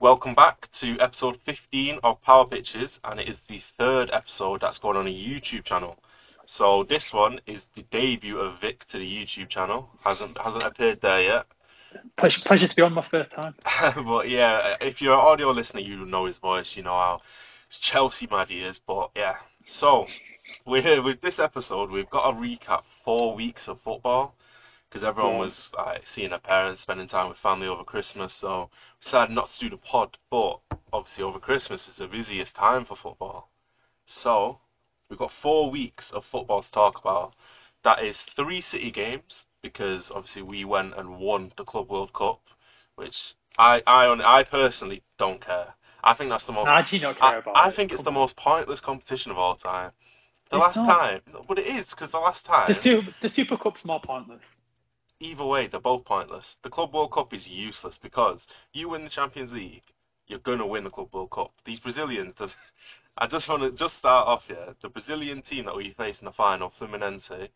Welcome back to episode 15 of Power Pitches, and it is the third episode that's going on a YouTube channel. So this one is the debut of Vik to the YouTube channel. hasn't hasn't appeared there yet. Pleasure, pleasure to be on my first time. but yeah, if you're an audio listener, you know his voice. You know how Chelsea mad he is. But yeah, so we're here with this episode. We've got a recap four weeks of football because everyone Yeah. was like seeing their parents, spending time with family over Christmas. So we decided not to do the pod, but obviously over Christmas is the busiest time for football. So we've got four weeks of football to talk about. That is three City games because obviously we went and won the Club World Cup, which I I on- I personally don't care. I think that's the most. How don't care I, about I it? think it's the most pointless competition of all time. The It's last not. time, but it is because the last time. The, the Super Cup's more pointless. Either way, they're both pointless. The Club World Cup is useless because you win the Champions League, you're gonna win the Club World Cup. These Brazilians, the- I just want to just start off here. The Brazilian team that we faced in the final, Fluminense,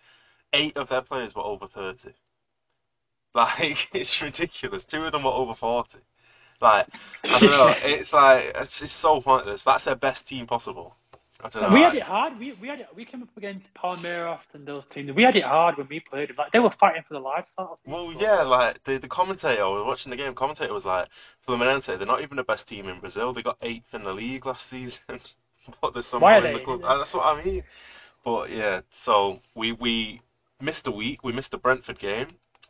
eight of their players were over thirty. Like it's ridiculous. Two of them were over forty. Like I don't know. It's like it's, it's so pointless. That's their best team possible. I don't know. we had it hard. We we had it. We came up against Palmeiras and those teams. We had it hard when we played them. Like they were fighting for the lives. Sort of thing. Well, yeah, like the the commentator, was watching the game. Commentator was like, Fluminense, they're not even the best team in Brazil. They got eighth in the league last season, but they're somehow Why are in the they? club. That's what I mean. But yeah, so we we missed a week. We missed the Brentford game,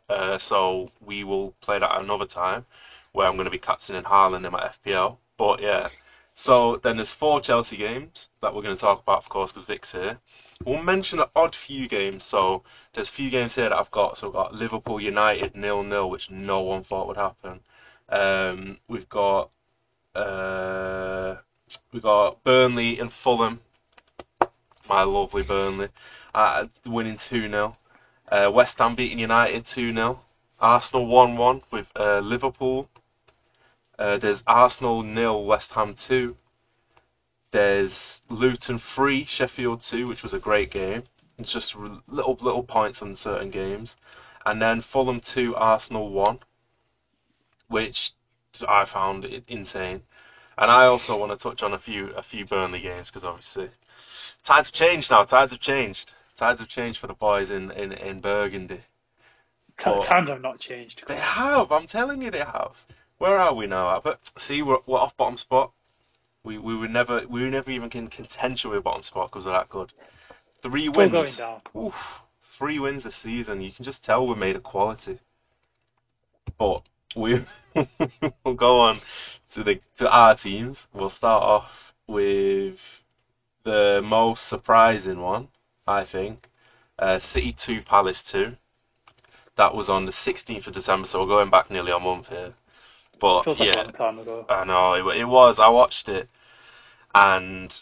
uh, so we will play that another time, where I'm going to be captaining Haaland in my FPL. But yeah. So then there's four Chelsea games that we're going to talk about, of course, because Vik's here. We'll mention an odd few games. So there's a few games here that I've got. So we've got Liverpool United nil nil, which no one thought would happen. Um, we've got uh, we've got Burnley and Fulham. My lovely Burnley, uh, winning two 0 uh, West Ham beating United two 0 Arsenal one one with uh, Liverpool. Uh, there's Arsenal nil, West Ham two. There's Luton three, Sheffield two, which was a great game. It's just little little points on certain games, and then Fulham two, Arsenal one, which I found insane. And I also want to touch on a few a few Burnley games because obviously tides have changed now. Tides have changed. Tides have changed for the boys in in, in Burgundy. T- times have not changed. They have. I'm telling you, they have. Where are we now? Albert? see, we're, we're off bottom spot. We we were never we were never even in contention with bottom spot because we're that good. Three Still wins. Oof, three wins this season. You can just tell we're made of quality. But we will go on to the to our teams. We'll start off with the most surprising one, I think. Uh, City two, Palace two. That was on the 16th of December, so we're going back nearly a month here. But Feels like a yeah, long time ago. I know it, it was. I watched it, and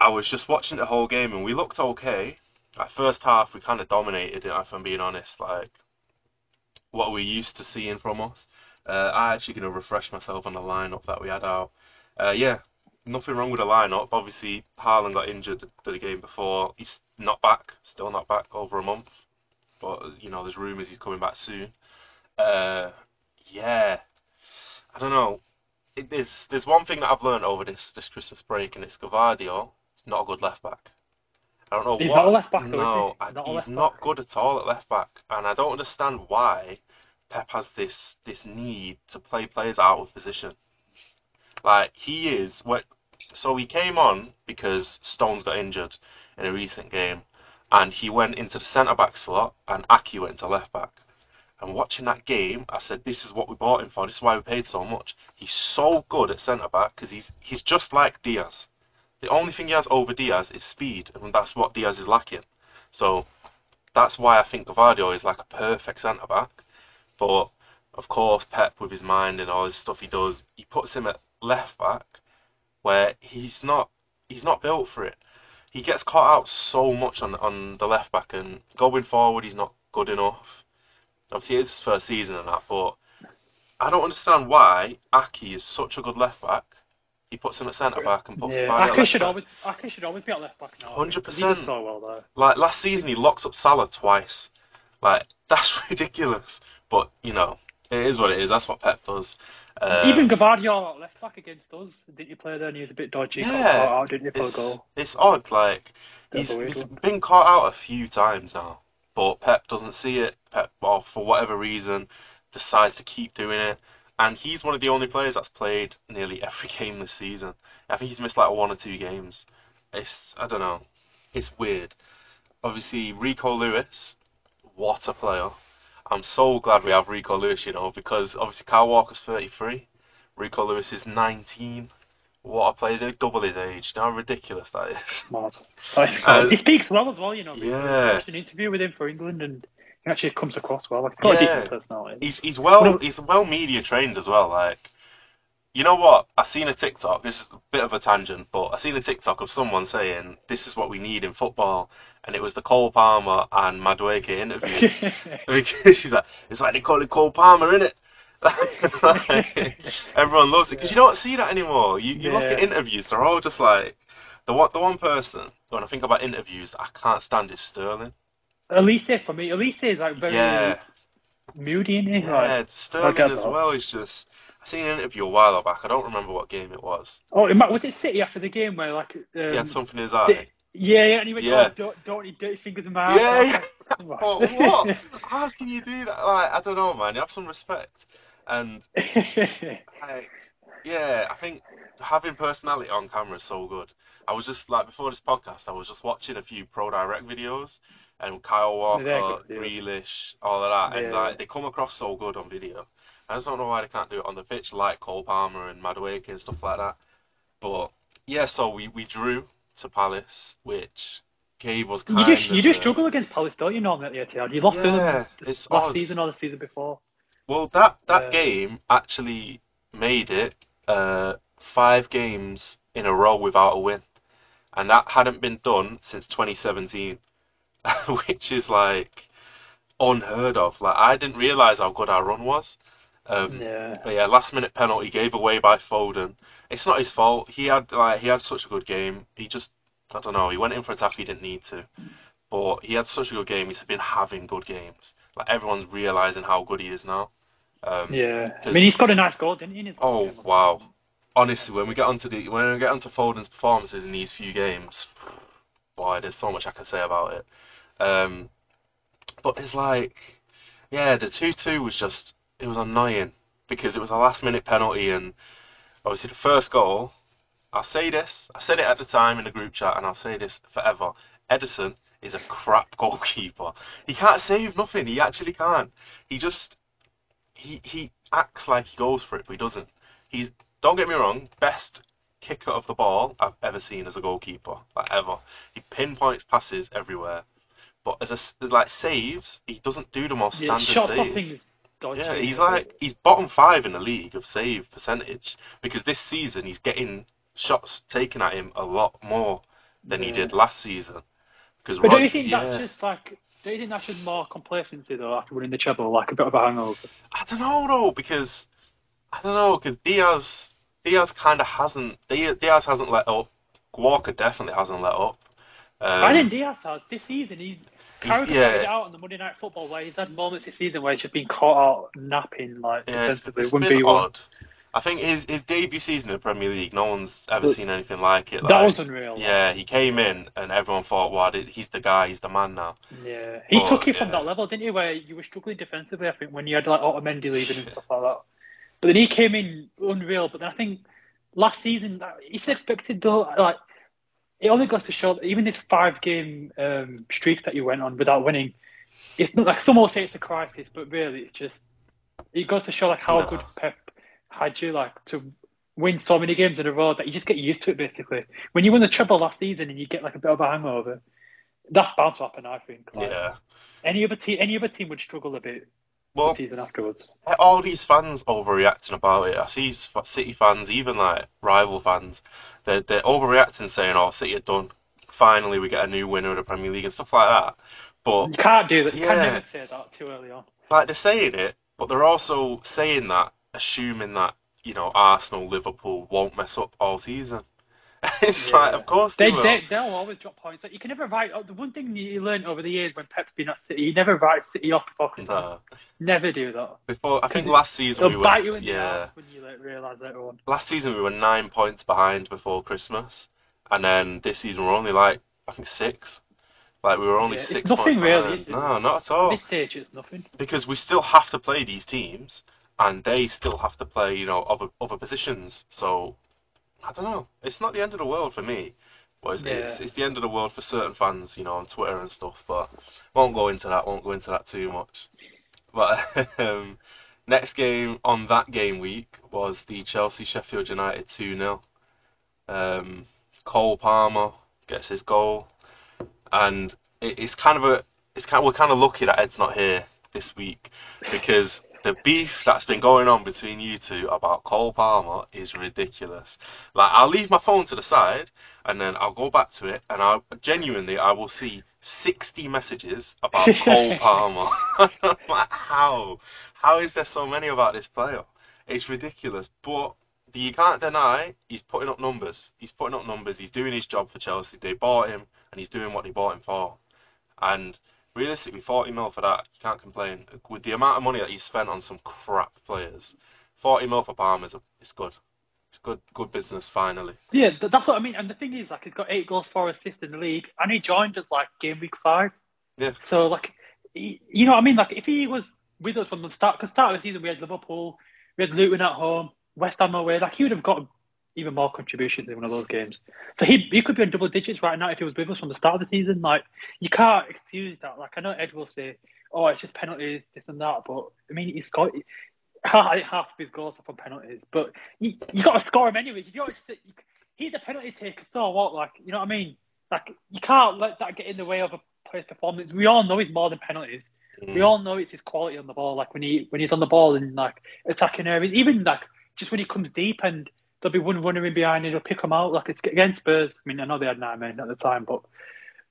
I was just watching the whole game, and we looked okay. At first half, we kind of dominated it. If I'm being honest, like what we're used to seeing from us. Uh, I'm actually going to refresh myself on the lineup that we had out. Uh, yeah, nothing wrong with the lineup. Obviously, Haaland got injured the, the game before. He's not back. Still not back over a month. But you know, there's rumours he's coming back soon. Uh, yeah, I don't know. It, there's there's one thing that I've learned over this this Christmas break, and it's Gvardiol. It's not a good left back. I don't know He's what. not a left back, no, he? Not he's not back. good at all at left back, and I don't understand why Pep has this this need to play players out of position. Like he is what. So he came on because Stones got injured in a recent game, and he went into the centre back slot, and Ake went to left back. And watching that game, I said, "This is what we bought him for. This is why we paid so much. He's so good at centre back because he's he's just like Dias. The only thing he has over Dias is speed, and that's what Dias is lacking. So that's why I think Gvardiol is like a perfect centre back. But of course, Pep with his mind and all his stuff he does, he puts him at left back, where he's not he's not built for it. He gets caught out so much on on the left back, and going forward, he's not good enough. Obviously, it's his first season and that, but I don't understand why Ake is such a good left back. He puts him at centre back and puts Yeah, Gvardiol at Ake left should back. always Ake should always be at left back now. 100%. He so well though. Like last season, he locked up Salah twice. Like that's ridiculous. But you know, It is what it is. That's what Pep does. Uh, Even Gvardiol left back against us. Didn't you play there? And he was a bit dodgy. Yeah, caught out, didn't you, for a it's, goal? it's odd. Like Bit of he's, a weird he's one. been caught out a few times now, but Pep doesn't see it. Pep, or for whatever reason, decides to keep doing it. And he's one of the only players that's played nearly every game this season. I think he's missed like one or two games. It's I don't know. It's weird. Obviously, Rico Lewis, what a player. I'm so glad we have Rico Lewis, you know, because obviously Kyle Walker's 33, Rico Lewis is 19. What a player! Only double his age. You know how ridiculous that is. Mad. Like, Uh, he speaks well as well, you know. Yeah. I watched an interview with him for England, and he actually comes across well. Like, he's got a Yeah. decent personality. He's he's well Well- he's well media trained as well. Like, you know what? I seen a TikTok. This is a bit of a tangent, but I seen a TikTok of someone saying this is what we need in football, and it was the Cole Palmer and Madueke interview. because she's like, it's like they call it Cole Palmer, innit? Like, everyone loves it because you don't see that anymore. You you look at interviews; they're all just like the one the one person. When I think about interviews, that I can't stand is Sterling. Elise for me, Elise is like very Yeah. moody in it. Yeah, Like, Sterling as well is just. I seen an interview a while back. I don't remember what game it was. oh, it might, was it City after the game where like um, He had something in his eye. yeah, yeah, and he went, Yeah. oh, don't don't eat dirty fingers in my Yeah, ass. yeah. Oh, what? How can you do that? Like, I don't know, man. You have some respect. And like, yeah, I think having personality on camera is so good. I was just like before this podcast, I was just watching a few Pro Direct videos and Kyle Walker, They're good videos. Grealish, all of that, and like they come across so good on video. I just don't know why they can't do it on the pitch like Cole Palmer and Madueke and stuff like that. But yeah, so we, we drew to Palace, which gave us kind you just of you do struggle against Palace, don't you? Normally at the Etihad, you lost to them last odd. season or the season before. Well, that that Yeah. game actually made it uh, five games in a row without a win, and that hadn't been done since 2017, which is like unheard of. Like I didn't realize how good our run was. Um, Yeah. but yeah, last minute penalty gave away by Foden. It's not his fault. He had like he had such a good game. He just I don't know. He went in for a tackle he didn't need to, but he had such a good game. He's been having good games. Like everyone's realizing how good he is now. Um, Yeah. I mean, he scored a nice goal, didn't he? in his Oh wow! Honestly, when we get onto the when we get onto Foden's performances in these few games, boy, there's so much I can say about it. Um, but it's like, yeah, the two-two was just it was annoying because it was a last-minute penalty, and obviously the first goal. I'll say this. I said it at the time in the group chat, and I'll say this forever. Ederson is a crap goalkeeper. He can't save nothing. He actually can't. He just he he acts like he goes for it, but he doesn't. He's don't get me wrong, best kicker of the ball I've ever seen as a goalkeeper, like ever. He pinpoints passes everywhere, but as a s- like saves, he doesn't do the most Yeah, standard shot saves. stopping dodgy. Yeah, he's like he's bottom five in the league of save percentage because this season he's getting shots taken at him a lot more than he did last season. Because But don't you think yeah, that's just like? Don't you think that's just more complacency though after winning the treble, like a bit of a hangover? I don't know though because I don't know because Dias Dias kind of hasn't Dias, Dias hasn't let up. Walker definitely hasn't let up. Um, I think Dias has this season. He's carried yeah. it out on the Monday Night Football where he's had moments this season where he's just been caught out napping like yeah, it's, defensively. it's Wouldn't been odd. I think his his debut season in the Premier League, no one's ever seen anything like it. That was unreal. Yeah, he came in and everyone thought, "Wow, he's the guy, he's the man now." Yeah, he But, took it from that level, didn't he? Where you were struggling defensively, I think, when you had like Otamendi leaving and stuff like that. But then he came in unreal. But then I think last season that- it's expected though. Like it only goes to show that even this five game um, streak that you went on without winning, it's not like some will say it's a crisis, but really it's just it goes to show like how No. good Pep had you like to win so many games in a row that you just get used to it basically. When you win the treble last season and you get like a bit of a hangover, that's bound to happen. I think. Like, Yeah. any other team, any other team would struggle a bit Well, the season afterwards. Eh, all these fans overreacting about it. I see City fans, even like rival fans, they're they're overreacting, saying, "Oh, City are done. Finally, we get a new winner of the Premier League and stuff like that." But You can't do that. You can Yeah. never say that too early on. like they're saying it, but they're also saying that, assuming that you know Arsenal, Liverpool won't mess up all season. it's Yeah. like, of course they, They, will. they, they'll always drop points. Like, you can never write. The one thing you learn over the years when Pep's been at City, you never write City off before Christmas. No. Never do that. Before, I think last season They'll we were, bite you in yeah, ass when you like, realise later on. last season we were nine points behind before Christmas, and then this season we're only like, I think six. Like we were only Yeah, it's six nothing points really, behind. is it? No, not at At all. this stage, it's nothing. because we still have to play these teams, and they still have to play, you know, other other positions. So I don't know. It's not the end of the world for me, but it's, it's, Yeah. it's the end of the world for certain fans, you know, on Twitter and stuff. But won't go into that. Won't go into that too much. But um, next game on that game week was the Chelsea Sheffield United two 0 um, Cole Palmer gets his goal, and it, it's kind of a it's kind we're kind of lucky that Ed's not here this week because the beef that's been going on between you two about Cole Palmer is ridiculous. Like I'll leave my phone to the side and then I'll go back to it and I genuinely I will see 60 messages about Cole Palmer. like how how is there so many about this player? It's ridiculous, but you can't deny he's putting up numbers. He's putting up numbers. He's doing his job for Chelsea. They bought him, and he's doing what they bought him for. And realistically, 40 mil for that, you can't complain. With the amount of money that he's spent on some crap players, 40 mil for Palmer is a, it's good. It's good, good business finally. Yeah, that's what I mean. And the thing is, like, he's got eight goals, four assists in the league, and he joined us like game week five. Yeah. So like, he, you know what I mean? Like, if he was with us from the start, because start of the season we had Liverpool, we had Luton at home, West Ham away. Like, he would have got even more contributions in one of those games. So he he could be in double digits right now if he was with us from the start of the season. Like, you can't excuse that. Like, I know Ed will say, "Oh, it's just penalties, this and that," but I mean, he's got. Half half of his goals are from penalties, but you you got to score him anyway. You don't. He's a penalty taker, so what? Like, you know what I mean? Like, you can't let that get in the way of a player's performance. We all know he's more than penalties. Mm. We all know it's his quality on the ball. Like when he when he's on the ball and like attacking areas, even like just when he comes deep and there'll be one runner in behind and he'll pick him out. Like it's against Spurs. I mean, I know they had nine men at the time, but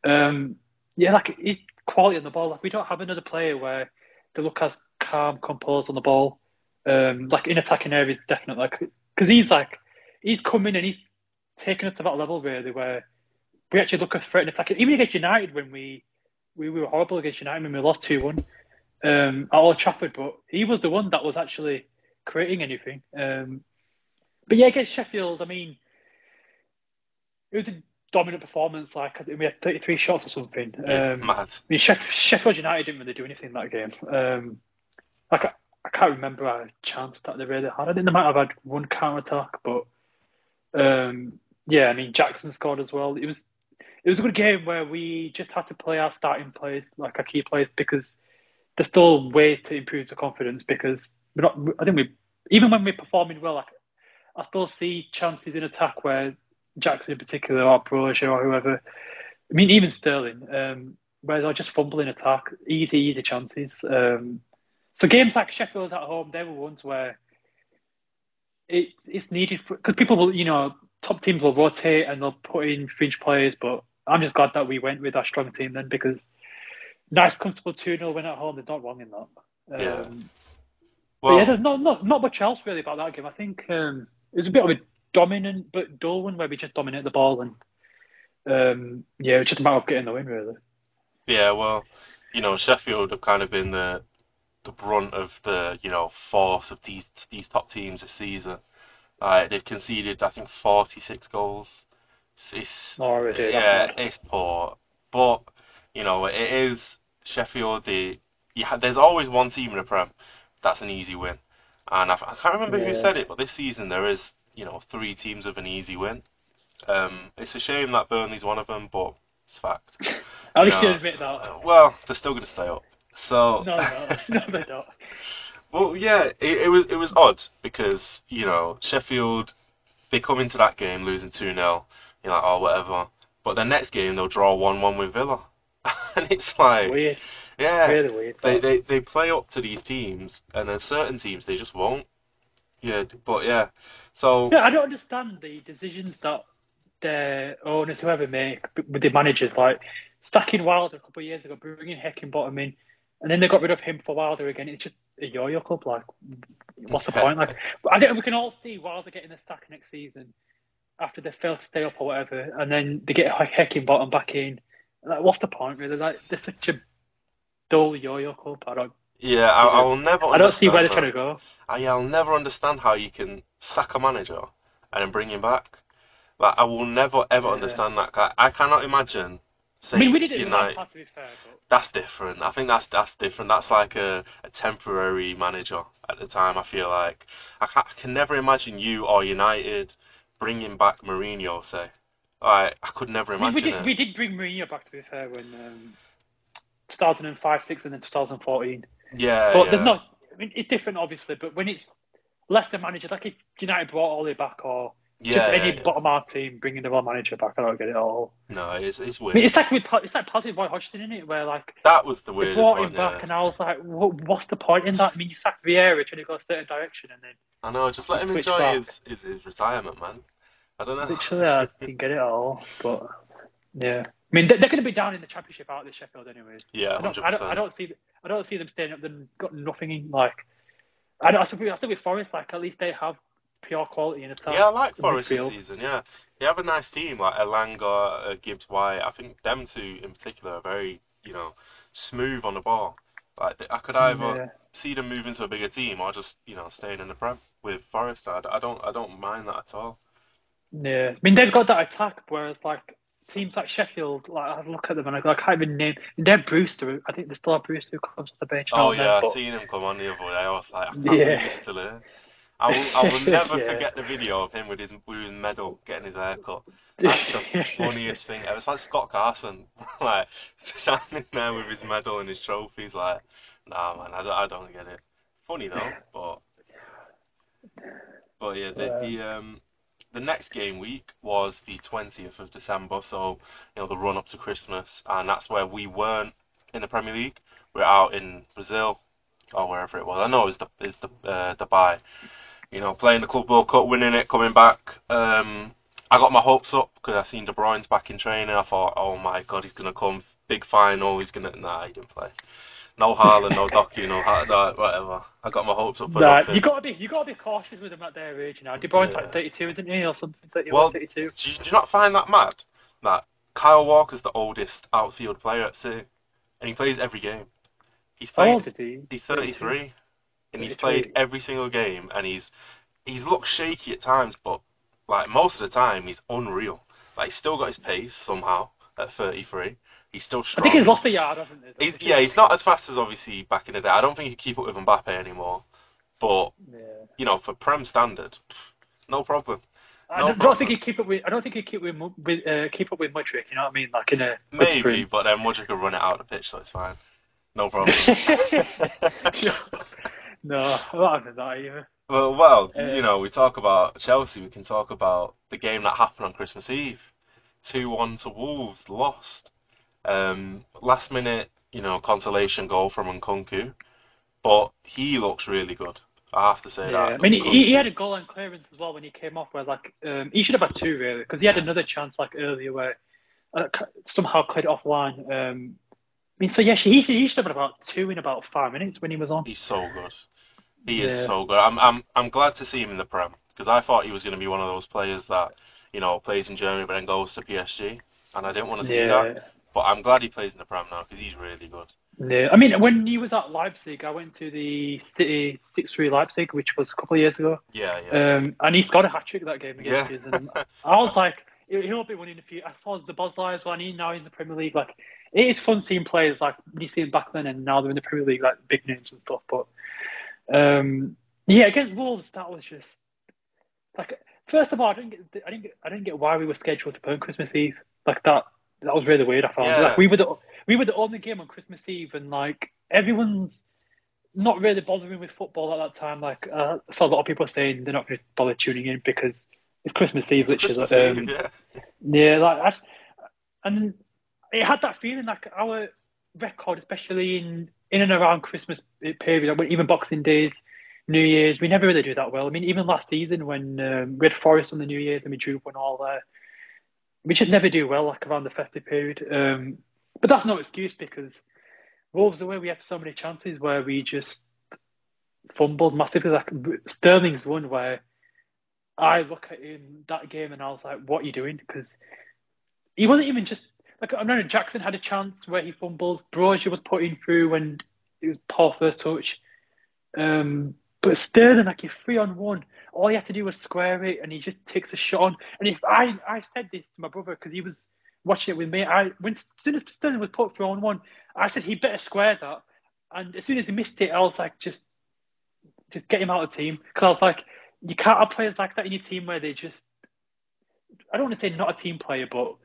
um, yeah, like it's quality on the ball. Like we don't have another player where they look as calm, composed on the ball. Um, like in attacking areas, definitely. Like because he's like he's coming and he's taken us to that level really where we actually look a threat in attacking. Even against United when we we were horrible against United when we lost two one um, at Old Trafford, but he was the one that was actually creating anything. Um, but yeah, against Sheffield, I mean, it was a dominant performance. Like I think we had 33 shots or something. Yeah, Um, mad. I mean, Sheff- Sheffield United didn't really do anything in that game. Um, like I, I can't remember a chance that they really had. I think they might have had one counter attack, but um, yeah, I mean Jackson scored as well. It was it was a good game where we just had to play our starting players, like our key players, because there's still way to improve the confidence. Because we're not, I think we even when we're performing well, like I still see chances in attack where Jackson in particular or Broja or whoever. I mean, even Sterling, um, where they'll just fumble in attack, easy, easy chances. Um, so games like Sheffield at home, they were ones where it, it's needed because people will, you know, top teams will rotate and they'll put in fringe players. But I'm just glad that we went with our strong team then because nice, comfortable 2 0 win at home. They're not wrong in that. Um, Yeah. but Well, yeah, there's not, not not much else really about that game. I think um, it was a bit of a dominant but dull one where we just dominate the ball and um, yeah, it's just a matter of getting the win really. Yeah, well, you know, Sheffield have kind of been the the brunt of the you know force of these these top teams this season. Uh, they've conceded, I think, 46 goals. It's, it's yeah, it's poor, but you know it is Sheffield. They you ha- there's always one team in the Prem that's an easy win, and I, I can't remember who said it, but this season there is you know three teams with an easy win. Um, it's a shame that Burnley's one of them, but it's fact. At least you admit that. Uh, well, they're still going to stay up. So, No, no, no, they don't. well, yeah, it, it was it was odd because you know Sheffield they come into that game losing two 0 You're like, oh, whatever. But the next game they'll draw one one with Villa, and it's like, Weird, yeah, really weird. they, they they play up to these teams, and then certain teams they just won't. Yeah, but yeah, so Yeah, I don't understand the decisions that the owners, whoever make with the managers, like sacking Wilder a couple of years ago, bringing Heckingbottom in, and then they got rid of him for Wilder again. It's just a yo-yo club. Like, what's the point? Like, I think we can all see Wilder getting the sack next season, after they fail to stay up or whatever, and then they get Heckingbottom back in. Like, what's the point really? Like they're such a dull yo-yo club. I don't. Yeah, I, I will never. I don't see where they're trying to go. I, I'll never understand how you can sack a manager and then bring him back. Like I will never ever Yeah. understand that. I, I cannot imagine. I mean, we did it in United. Lampard, to be fair, but That's different. I think that's that's different. That's like a, a temporary manager at the time. I feel like I, ca I can never imagine you or United bringing back Mourinho. Say, I I could never I mean, we imagine did it. we did bring Mourinho back to be fair when um, 2005, 6, and then 2014. yeah, But yeah. there's not. I mean, it's different obviously, but when it's Leicester manager, like if United brought Ole back or yeah, just any yeah. bottom half team bringing the wrong manager back, I don't get it at all. No, it's it's I weird. mean, it's like with it's like positive Roy Hodgson, isn't it? Where like that was the weirdest brought one. him back, yeah. and I was like, what, what's the point in that? I mean, you sacked Vieira trying to go a certain direction, and then I know. Just let him enjoy back. his, his his retirement, man. I don't know. literally I didn't get it at all. But yeah, I mean, they're, they're going to be down in the championship out of the Sheffield anyway. yeah, I don't, I don't, I don't see, I don't see them staying up. They've got nothing in like. I don't. I still, I still with Forest. Like at least they have pure quality in attack. Yeah, I like Forest this season. Yeah, they have a nice team like Elanga, uh, Gibbs White. I think them two in particular are very you know smooth on the ball. Like I could either Yeah. see them move into a bigger team or just you know staying in the prem with Forest. I, I don't I don't mind that at all. Yeah, I mean they've got that attack, whereas like teams like Sheffield, like I look at them and I, go, I can't even name. And they're Brewster. I think they still have Brewster who comes to the bench. Oh yeah, I but- seen him come on the other day. I was like, I can't Yeah. he's still here. I will, I will never Yeah. forget the video of him with his with his medal getting his hair cut. That's the funniest thing ever. It's like Scott Carson, like standing there with his medal and his trophies. Like, nah, man, I don't, I don't get it. Funny though, but but yeah, the, the um the next game week was the twentieth of December, so you know the run up to Christmas, and that's where we weren't in the Premier League. We're out in Brazil or wherever it was. I know it was the it's the uh, Dubai. You know, playing the Club World Cup, winning it, coming back. Um, I got my hopes up because I seen De Bruyne's back in training. I thought, oh my god, he's gonna come big final. He's gonna nah, he didn't play. No Haaland, no Doku, no, Ha- whatever. I got my hopes up for Nah, nothing. you gotta be you gotta be cautious with them at their age now. De Bruyne's Yeah. like 32, isn't he, or something? 31, Well, 32. Do you, do you not find that mad? That Kyle Walker's the oldest outfield player at City, and he plays every game. He's How played. is he? He's 33, and he's played every single game, and he's he's looked shaky at times, but like most of the time, he's unreal. Like he's still got his pace somehow at 33. He's still I think he's lost a yard, hasn't he? He's, yeah, he's not as fast as obviously back in the day. I don't think he can keep up with Mbappe anymore, but Yeah. you know, for Prem standard, no problem. I No don't, don't problem. think he'd keep up with. I don't think he'd keep with, with uh, keep up with Mudryk. You know what I mean? Like in a Maybe, sprint. but then Mudryk will run it out of the pitch, so it's fine. No problem. no, I don't have that either. well, well, Uh, you know, we talk about Chelsea. We can talk about the game that happened on Christmas Eve. Two-one to Wolves, lost. Um, last minute, you know, consolation goal from Nkunku, but he looks really good. I have to say Yeah, that. I mean, he, he had a goal on clearance as well when he came off. Where like um, he should have had two really, because he had another chance like earlier where uh, somehow cleared it offline. Um, I mean, so yeah, he should, he should have had about two in about five minutes when he was on. He's so good. He is so good. I'm I'm I'm glad to see him in the Prem because I thought he was going to be one of those players that you know plays in Germany but then goes to PSG, and I didn't want to see Yeah. that. But I'm glad he plays in the Prem now because he's really good. Yeah, I mean, when he was at Leipzig, I went to the City six three Leipzig, which was a couple of years ago, Yeah, yeah. um, and he scored a hat trick that game Yeah. against us. And I was like, he- he'll be winning a few. I thought the Bosley as well. And he now in the Premier League. Like, it is fun seeing players like you see them back then, and now they're in the Premier League, like big names and stuff. But um, yeah, against Wolves, that was just like. First of all, I didn't get, I didn't get, I didn't get why we were scheduled to play on Christmas Eve. Like that, that was really weird. I found Yeah. like we were the we were the only game on Christmas Eve, and like everyone's not really bothering with football at that time. Like uh, I saw a lot of people saying they're not going to bother tuning in because it's Christmas Eve, It's. Christmas um, Eve, yeah. yeah, like I, and it had that feeling like our record, especially in in and around Christmas period, even Boxing Days, New Year's, we never really do that well. I mean, even last season when um, we had Forest on the New Year's and we drew one all there, we just never do well like around the festive period. Um, but that's no excuse because Wolves away we had so many chances where we just fumbled massively. Like Sterling's one where I look at him that game and I was like, "What are you doing?" Because he wasn't even just like I remember Jackson had a chance where he fumbled. Broja was putting through when it was poor first touch. Um, but Sterling, like you're three on one, all you have to do was square it, and he just takes a shot on. And if I I said this to my brother because he was watching it with me, I when as soon as Sterling was put through on one, I said he better square that. And as soon as he missed it, I was like, just just get him out of the team. Because I was like, you can't have players like that in your team where they just I don't want to say not a team player, but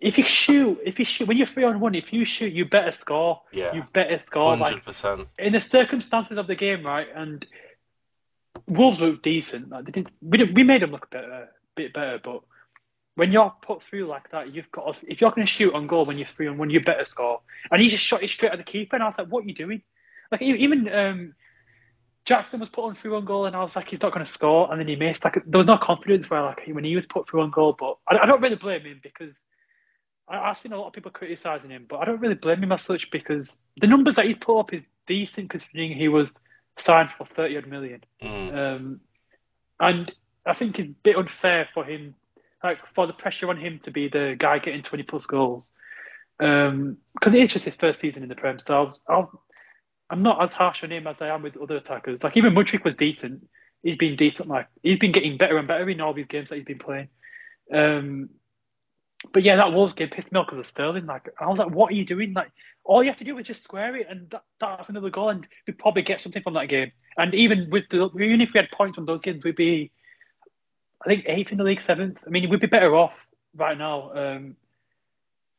if you shoot, if you shoot, when you're three on one, if you shoot, you better score. Yeah. You better score. Hundred Like percent. in the circumstances of the game, right? And Wolves looked decent. Like, they didn't, we did, we made them look better, bit better. But when you're put through like that, you've got. If you're going to shoot on goal when you're three on one, you better score. And he just shot it straight at the keeper, and I was like, "What are you doing?" Like even um, Jackson was put on through on goal, and I was like, "He's not going to score," and then he missed. Like there was no confidence where like when he was put through on goal. But I, I don't really blame him because I, I've seen a lot of people criticising him, but I don't really blame him as such because the numbers that he's put up is decent considering he was signed for thirty odd million. Mm. Um, and I think it's a bit unfair for him, like for the pressure on him to be the guy getting 20 plus goals. Um, because it's just his first season in the Prem, so I'll, I'm not as harsh on him as I am with other attackers. Like even Mudryk was decent. He's been decent. Like he's been getting better and better in all these games that he's been playing. Um, but yeah, that Wolves game pissed me off because of Sterling. Like I was like, what are you doing? Like all you have to do is just square it, and that, that's another goal, and we probably get something from that game. And even with the even if we had points from those games, we'd be, I think eighth in the league, seventh. I mean, we'd be better off right now. Um,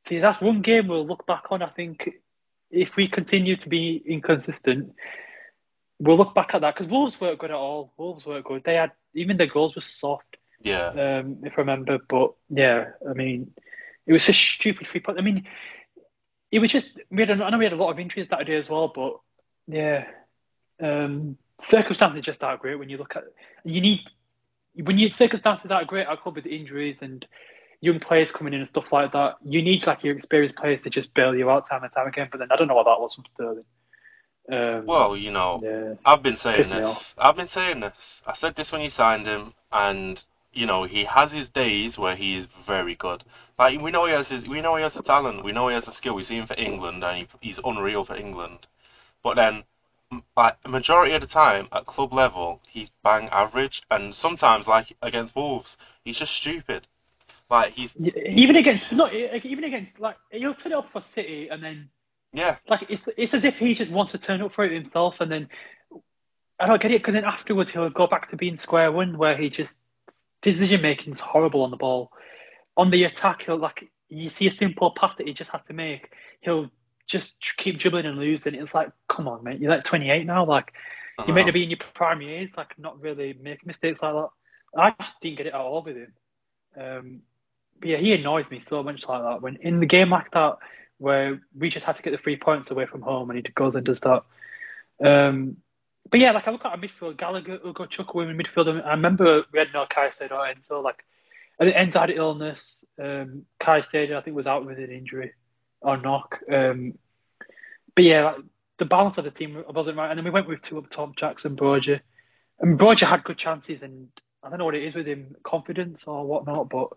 see, that's one game we'll look back on. I think if we continue to be inconsistent, we'll look back at that because Wolves weren't good at all. Wolves weren't good. They had even their goals were soft Yeah. um, if I remember. But yeah, I mean, it was a stupid free point. I mean, it was just we had. A, I know we had a lot of injuries that day as well, but yeah, um, circumstances just aren't great when you look at. You need when your circumstances aren't great. I club with injuries and young players coming in and stuff like that. You need like your experienced players to just bail you out time and time again. But then I don't know what that was from Sterling. Um, Well, you know, yeah. I've been saying this. I've been saying this. I said this when you signed him, and you know he has his days where he is very good. Like we know he has his, we know he has the talent, we know he has the skill. We see him for England, and he, he's unreal for England. But then, like majority of the time at club level, he's bang average, and sometimes like against Wolves, he's just stupid. Like he's even against not even against like he'll turn it up for City and then yeah, like it's it's as if he just wants to turn up for it himself, and then I don't get it because then afterwards he'll go back to being square one, where he just decision making is horrible on the ball. On the attack, he'll like you see a simple pass that he just has to make, he'll just keep dribbling and losing. It's like, come on, mate, you're like 28 now, like you're meant to be in your prime years, like not really make mistakes like that. I just didn't get it at all with him. Um, but yeah, he annoys me so much like that. When in the game like that, where we just had to get the three points away from home, and he goes and does that. Um, but yeah, like I look at our midfield, Gallagher, Ugo, Chukwuemeka in midfield. and I remember we had no or Enzo. Like, think Enzo had illness. Um, Caicedo, I think, was out with an injury or knock. Um, but yeah, like, the balance of the team wasn't right. And then we went with two up top, Jackson, Broja. And Broja had good chances, and I don't know what it is with him, confidence or whatnot. But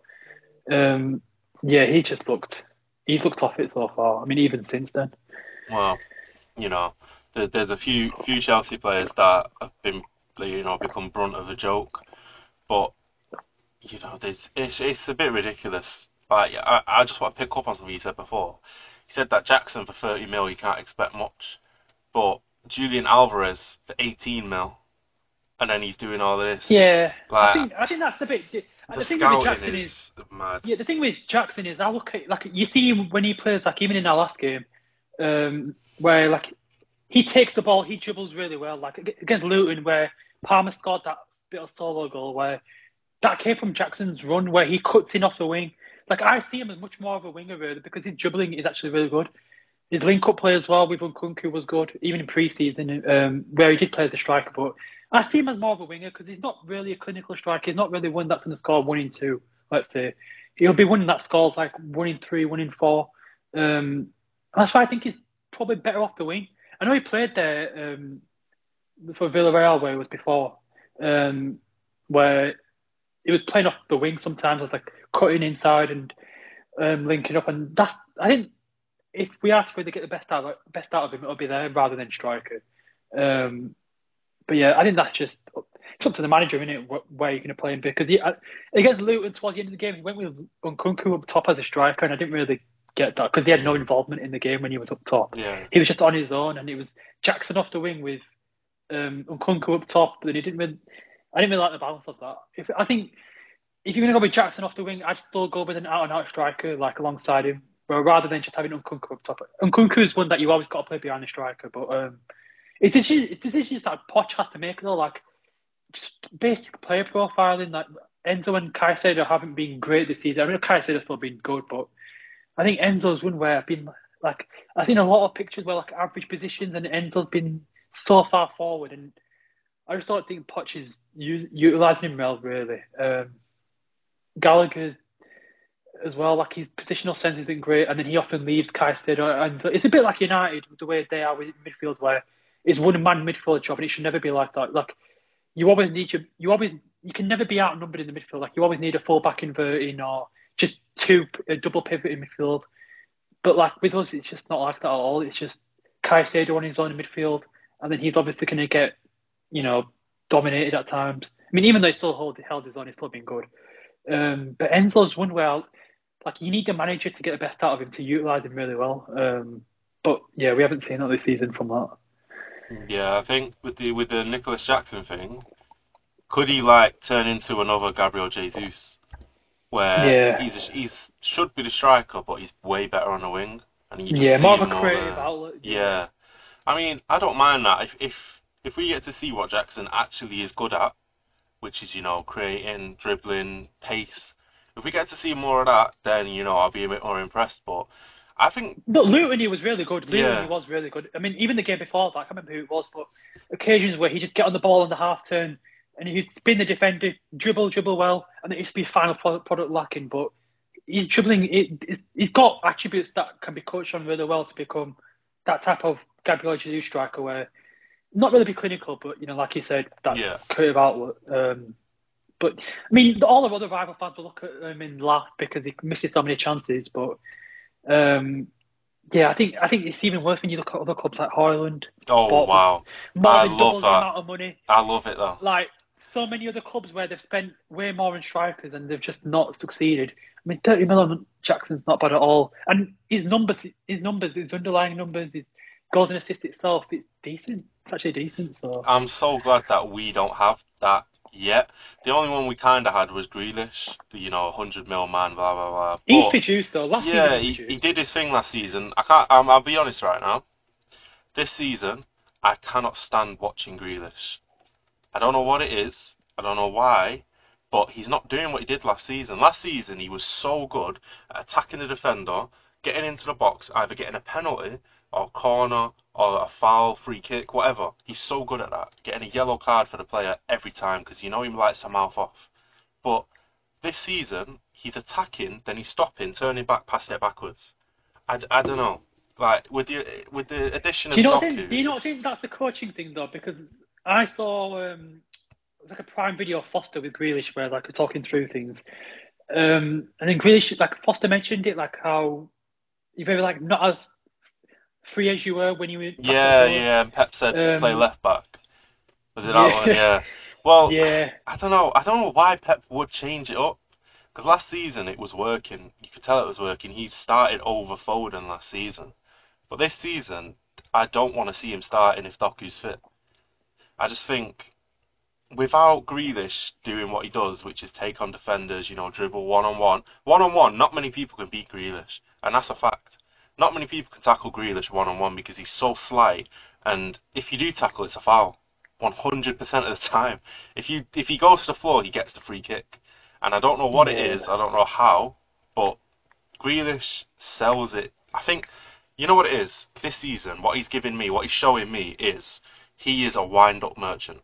um, yeah, he just looked, he's looked off it so far. I mean, even since then. Well, you know, there's there's a few few Chelsea players that have been you know become brunt of the joke, but you know, there's it's it's a bit ridiculous. Like I I just want to pick up on something you said before. You said that Jackson for 30 mil you can't expect much, but Julian Alvarez for 18 mil, and then he's doing all this. Yeah, Like, I think I think that's the bit. the, The, thing with Jackson is, is, mad. yeah, the thing with Jackson is I look at like you see him when he plays like even in our last game, um, where like he takes the ball, he dribbles really well. Like against Luton, where Palmer scored that bit of solo goal where that came from Jackson's run where he cuts in off the wing. Like I see him as much more of a winger really because his dribbling is actually really good. His link-up play as well with Nkunku was good, even in pre-season um, where he did play as a striker. But I see him as more of a winger because he's not really a clinical striker. He's not really one that's going to score one in two. Let's say he'll be one that scores like one in three, one in four. Um, that's why I think he's probably better off the wing. I know he played there um, for Villarreal where he was before, um, where he was playing off the wing sometimes, was like cutting inside and um, linking up, and that's I think if we ask to get the best out of, best out of him, it'll be there rather than striker. Um, but yeah, I think that's just it's up to the manager, isn't it, where you're going to play him because he, against Luton towards the end of the game, he went with Nkunku up top as a striker, and I didn't really get that because he had no involvement in the game when he was up top. Yeah. He was just on his own, and it was Jackson off the wing with um, Nkunku up top, but he didn't really. I didn't really like the balance of that. If I think if you're going to go with Jackson off the wing, I'd still go with an out and out striker like alongside him, well, rather than just having Nkunku up top. Nkunku is one that you always got to play behind the striker, but um, it's decisions, it's decisions that Poch has to make though, like just basic player profiling. Like Enzo and Caicedo haven't been great this season. I mean, Caicedo's still been good, but I think Enzo's one where I've been like I've seen a lot of pictures where like average positions, and Enzo's been so far forward, and I just don't think Poch is utilising him well really. Um, Gallagher as well, like his positional sense isn't great, and then he often leaves Caicedo, and it's a bit like United the way they are with midfield, where it's one man midfield job, and it should never be like that. Like you always need you always you can never be outnumbered in the midfield. Like you always need a full back inverting or just two a double pivot in midfield. But like with us, it's just not like that at all. It's just Caicedo on his own in midfield, and then he's obviously going to get, you know, dominated at times. I mean, even though he still hold, held his own, he's still been good. Um, but Enzo's one where, like, you need the manager to get the best out of him to utilise him really well. Um, but yeah, we haven't seen that this season from that. Yeah, I think with the with the Nicholas Jackson thing, could he like turn into another Gabriel Jesus, where yeah. he's he's should be the striker, but he's way better on the wing, and you just yeah, more of a creative outlet. Yeah, I mean, I don't mind that if if if we get to see what Jackson actually is good at, which is you know creating, dribbling, pace. If we get to see more of that, then you know I'll be a bit more impressed. But I think No, Luton he was really good. Luton Yeah. he was really good. I mean, even the game before that, I can't remember who it was, but occasions where he just get on the ball on the half turn and he'd spin the defender, dribble, dribble well, and it used to be final product, lacking. But he's dribbling. It, he's got attributes that can be coached on really well to become that type of Gabriel Jesus striker, where not really be clinical, but you know, like you said, that Yeah. creative outlet. Um, but I mean, all the other rival fans will look at him and laugh because he misses so many chances. But um, yeah, I think I think it's even worse when you look at other clubs like Højlund. oh wow, I love that. amount of money. I love it though. Like so many other clubs where they've spent way more on strikers and they've just not succeeded. I mean, 30 million Jackson's not bad at all, and his numbers, his numbers, his underlying numbers, his goals and assists itself, it's decent. It's actually decent. So I'm so glad that we don't have that yet. The only one we kind of had was Grealish, you know, 100 mil man, blah blah blah. he's But- produced though. Last yeah, season he, he, did his thing last season. I can't. Um, I'll be honest right now. This season, I cannot stand watching Grealish. I don't know what it is. I don't know why, but he's not doing what he did last season. Last season, he was so good at attacking the defender, getting into the box, either getting a penalty or corner or a foul, free kick, whatever. He's so good at that. Getting a yellow card for the player every time because you know he likes to mouth off. But this season, he's attacking, then he's stopping, turning back, passing it backwards. I, I don't know. Like with the with the addition Do of you not Doku, think? Do you not think that's the coaching thing though? Because I saw um, it was like a prime video of Foster with Grealish where like talking through things, um, and then Grealish like Foster mentioned it like how you're very like not as free as you were when you were. Yeah, yeah. And Pep said Um, play left back. Was it that yeah. one? Yeah. Well, Yeah, I don't know. I don't know why Pep would change it up. Because last season it was working. You could tell it was working. He started over Foden last season. But this season, I don't want to see him starting if Doku's fit. I just think without Grealish doing what he does, which is take on defenders, you know, dribble one on one. One on one, not many people can beat Grealish. And that's a fact. Not many people can tackle Grealish one on one because he's so slight. And if you do tackle, it's a foul. 100% of the time. If you if he goes to the floor, he gets the free kick. And I don't know what it is, I don't know how, but Grealish sells it. I think, you know what it is? This season, what he's giving me, what he's showing me is he is a wind up merchant.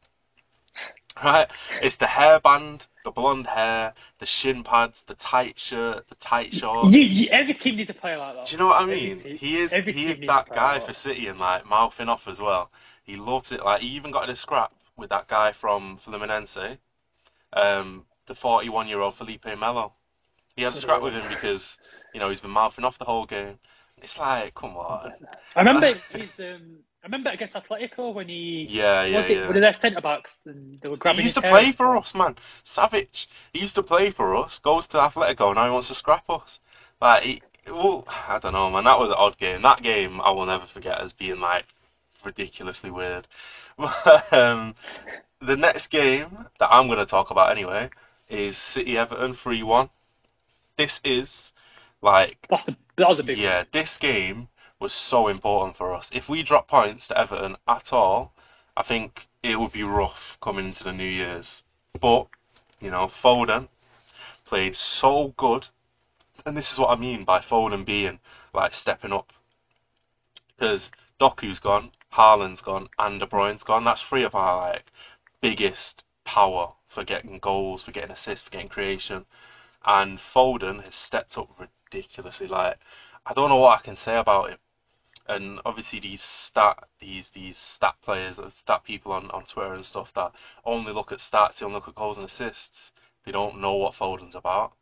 Right? It's the hairband, the blonde hair, the shin pads, the tight shirt, the tight shorts. you, you, every team needs a player like that. Do you know what I mean? team- He is he is that guy like for. City and like mouthing off as well. He loves it. Like he even got in a scrap with that guy from Fluminense, um, the 41 year old Felipe Melo. He had a scrap with him because you know he's been mouthing off the whole game. It's like, come on. I remember his. Um, I remember against Atletico when he. Yeah, yeah, was it, yeah. One of their centre backs and they were grabbing. He used to play for us, man. Savage. He used to play for us. Goes to Atletico now he wants to scrap us. Like, he, well, I don't know, man. That was an odd game. That game I will never forget as being like ridiculously weird. But, um, the next game that I'm going to talk about anyway is City Everton 3-1. This is like That's the, that was a big. yeah, this game was so important for us. If we drop points to Everton at all, I think it would be rough coming into the New Year's. But, you know, Foden played so good. And this is what I mean by Foden being, like, stepping up. Because Doku's gone, Haaland's gone, and De Bruyne's gone. That's three of our, like, biggest power for getting goals, for getting assists, for getting creation. And Foden has stepped up ridiculously. Like, I don't know what I can say about him. And obviously these stat these these stat players, uh, stat people on, on Twitter and stuff that only look at stats, they only look at goals and assists. They don't know what Foden's about.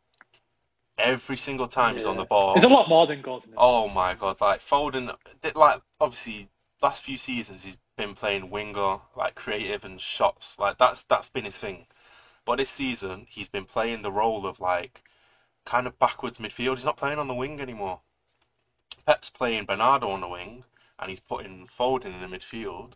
Every single time he's on the ball. There's a lot more than goals. Oh my god, like Foden, like obviously last few seasons he's been playing winger, like creative and shots, like that's that's been his thing. But this season he's been playing the role of like kind of backwards midfield. He's not playing on the wing anymore. Pep's playing Bernardo on the wing, and he's putting Foden in the midfield,